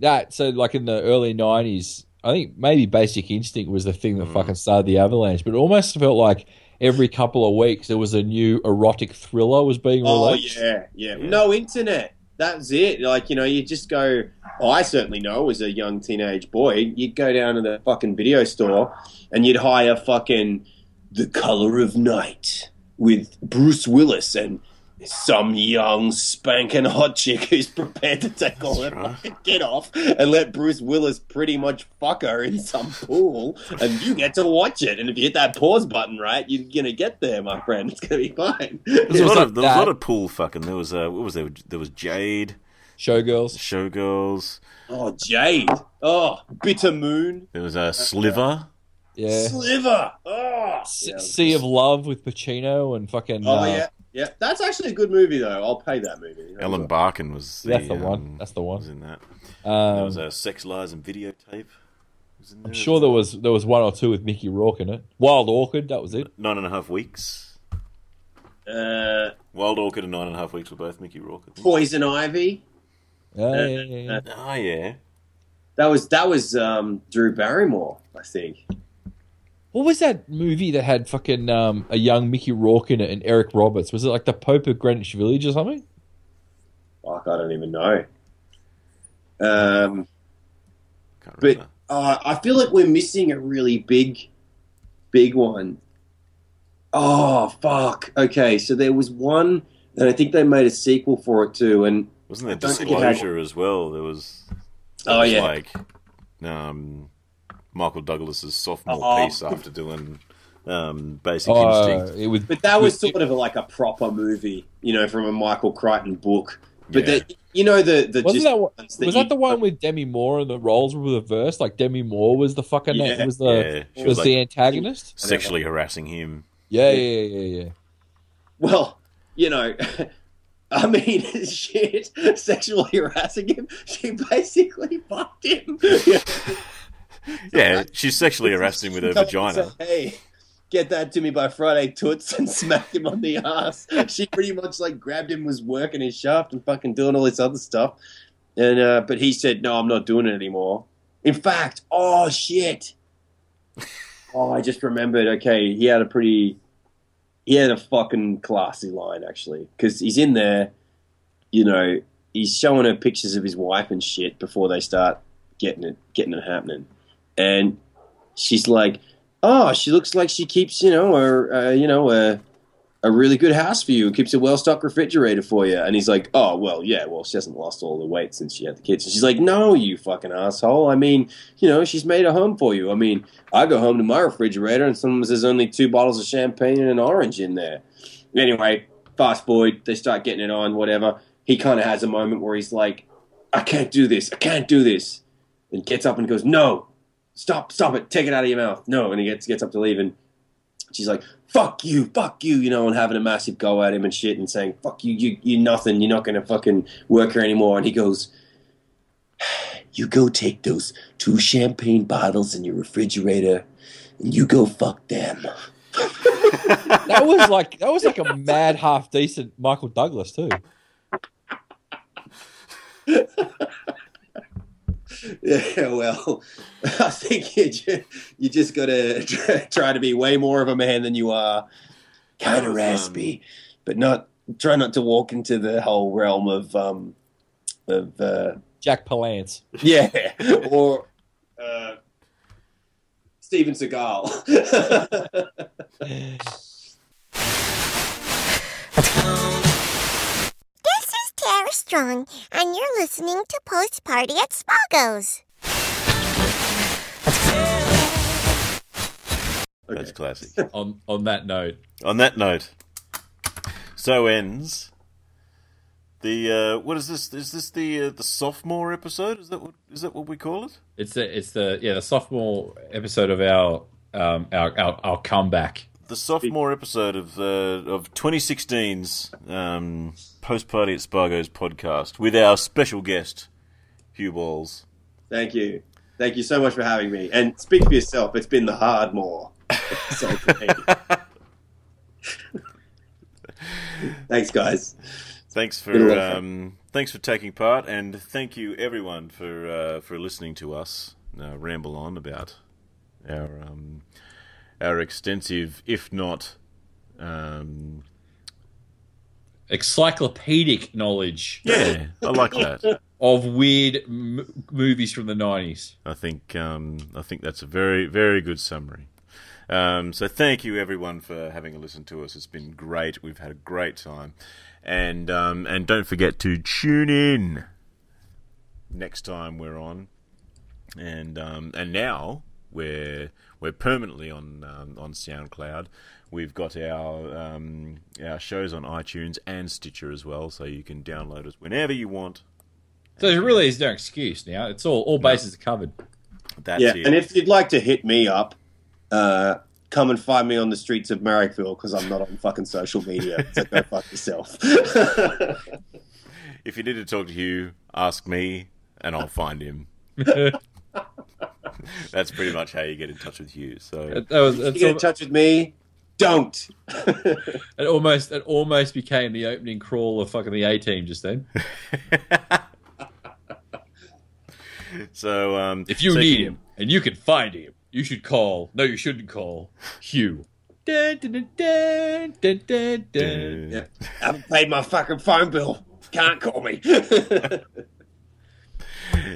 that? So like in the early nineties, I think maybe Basic Instinct was the thing that hmm. fucking started the avalanche. But it almost felt like every couple of weeks there was a new erotic thriller was being released. Oh released. yeah, yeah. No internet. That's it. Like you know, you just go. Oh, I certainly know. As a young teenage boy, you'd go down to the fucking video store and you'd hire fucking The Color of Night with Bruce Willis and some young spanking hot chick who's prepared to take all her right. fucking kid off and let Bruce Willis pretty much fuck her in some pool, and you get to watch it. And if you hit that pause button right, you're gonna get there, my friend. It's gonna be fine. There was, a lot of, there was a lot of pool fucking. There was uh, what was there? There was Jade, Showgirls. Showgirls. Oh, Jade. Oh, Bitter Moon. There was a uh, Sliver. Yeah. Sliver. Oh, S- yeah. Sea of Love with Pacino and fucking. Oh uh, yeah, yeah. That's actually a good movie though. I'll pay that movie. Ellen Barkin was. The, That's the one. um, That's the one. Was in that. Um, there was a Sex Lies and Videotape. I'm sure there was there was one or two with Mickey Rourke in it. Wild Orchid, that was it. Nine and a half weeks. Uh, Wild Orchid and Nine and a Half Weeks were both Mickey Rourke. I think. Poison Ivy. Yeah, yeah, yeah, yeah. Oh yeah. That was that was um, Drew Barrymore, I think. What was that movie that had fucking um, a young Mickey Rourke in it and Eric Roberts? Was it like the Pope of Greenwich Village or something? Fuck, I don't even know. Um, Can't but uh, I feel like we're missing a really big, big one. Oh fuck! Okay, so there was one, and I think they made a sequel for it too. And Wasn't there I don't think it had- Disclosure as well? There was. that Oh, was yeah. Like, um, Michael Douglas's sophomore Oh. piece after doing um, Basic Oh, Instinct. it was, But that was sort of like a proper movie, you know, from a Michael Crichton book. But Yeah. the, you know the the wasn't just that was you- that the one with Demi Moore and the roles were reversed? Like Demi Moore was the fucking Yeah, was the yeah, she was, was the antagonist. Sexually harassing him. Yeah, yeah, yeah, yeah. yeah. Well, you know, I mean, shit, sexually harassing him. She basically fucked him. Yeah, she's sexually harassed him with her vagina. hey, get that to me by Friday, toots, and smacked him on the ass. She pretty much like grabbed him, was working his shaft and fucking doing all this other stuff. And uh, but he said, no, I'm not doing it anymore. In fact, oh shit. Oh, I just remembered. Okay, he had a pretty, he had a fucking classy line actually, because he's in there. You know, he's showing her pictures of his wife and shit before they start getting it, getting it happening, and she's like, "Oh, she looks like she keeps, you know, a, uh, you know, a, a really good house for you. Keeps a well stocked refrigerator for you." And he's like, "Oh, well, yeah, well, she hasn't lost all the weight since she had the kids." And she's like, "No, you fucking asshole. I mean, you know, she's made a home for you. I mean, I go home to my refrigerator and sometimes there's only two bottles of champagne and an orange in there." Anyway, fast forward, they start getting it on, whatever. He kind of has a moment where he's like, "I can't do this. I can't do this," and gets up and goes, "No." Stop, stop it, take it out of your mouth. No, and he gets gets up to leave, and she's like, "Fuck you, fuck you," you know, and having a massive go at him and shit, and saying, "Fuck you, you, you're nothing. You're not gonna fucking work here anymore." And he goes, "You go take those two champagne bottles in your refrigerator, and you go fuck them." That was like that was like a mad half decent Michael Douglas too. Yeah, well, I think you just, you just got to try to be way more of a man than you are. Kind of raspy, but not try not to walk into the whole realm of um of uh, Jack Palance. yeah or uh, Steven Seagal. This is Strong, and you're listening to Post Party at Spago's. That's classic. On on that note, On that note, so ends the uh, what is this? Is this the uh, the sophomore episode? Is that what is that what we call it? it's the it's the yeah the sophomore episode of our um our our, our comeback. The sophomore episode of uh, of 2016's um, post party at Spago's podcast with our special guest Huw Balls. Thank you, thank you so much for having me. And speak for yourself. It's been the hard more. Thanks, guys. Thanks Been a lot for um, thanks for taking part, and thank you everyone for uh, for listening to us uh, ramble on about our um, our extensive, if not um, Encyclopedic knowledge. yeah, I like that. of weird m- movies from the nineties. I think um, I think that's a very very good summary. Um, so thank you everyone for having a listen to us. It's been great. We've had a great time, and um, and don't forget to tune in next time we're on. And um, and now we're we're permanently on um, on SoundCloud. We've got our um, our shows on iTunes and Stitcher as well, so you can download us whenever you want. So there really is no excuse now. It's all all bases are covered. That's yeah, it. and if you'd like to hit me up, uh, come and find me on the streets of Marrickville because I'm not on fucking social media. So go fuck yourself. If you need to talk to Huw, ask me, and I'll find him. That's pretty much how you get in touch with Huw. So That was you get in touch with me, don't. it almost it almost became the opening crawl of fucking the A team just then. so um, If you so need can- him and you can find him, you should call. No, you shouldn't call Huw. Dun, dun, dun, dun, dun, dun, dun. Yeah. haven't paid my fucking phone bill. Can't call me.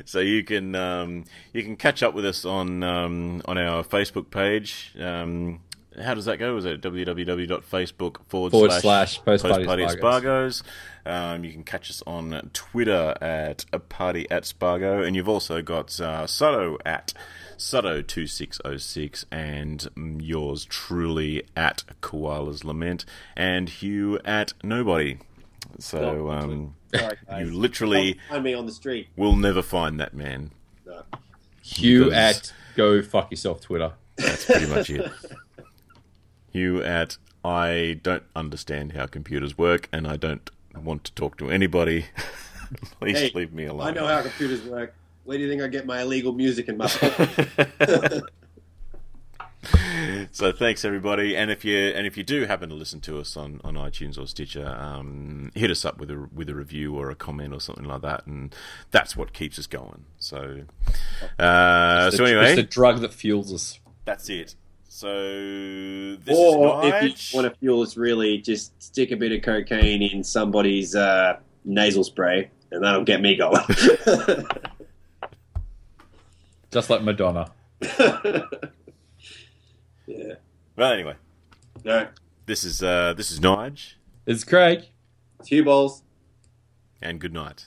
So you can um, you can catch up with us on um, on our Facebook page. Um, how does that go? Is it www.facebook forward, Forward slash, slash Post Party Party Spagos. Spagos? Um, you can catch us on Twitter at a party at Spago, and you've also got uh, Sutto at Sutto2606, and yours truly at Koala's Lament, and Huw at Nobody. So um, Sorry, you literally Don't find me on the street. will never find that man. No. Huw Because- at go fuck yourself Twitter. That's pretty much it. Huw at I don't understand how computers work and I don't want to talk to anybody. Please Hey, leave me alone. I know how computers work. Where do you think I get my illegal music in my so thanks everybody, and if you and if you do happen to listen to us on, on iTunes or Stitcher, um, hit us up with a with a review or a comment or something like that, and that's what keeps us going. So, uh, It's so the- anyway, it's the drug that fuels us. that's it. So this or is if you want to fuel us really, just stick a bit of cocaine in somebody's uh, nasal spray, and that'll get me going. Just like Madonna. yeah. Well, anyway, No. this is uh, this is Nige, It's Craig. It's Two balls. and good night.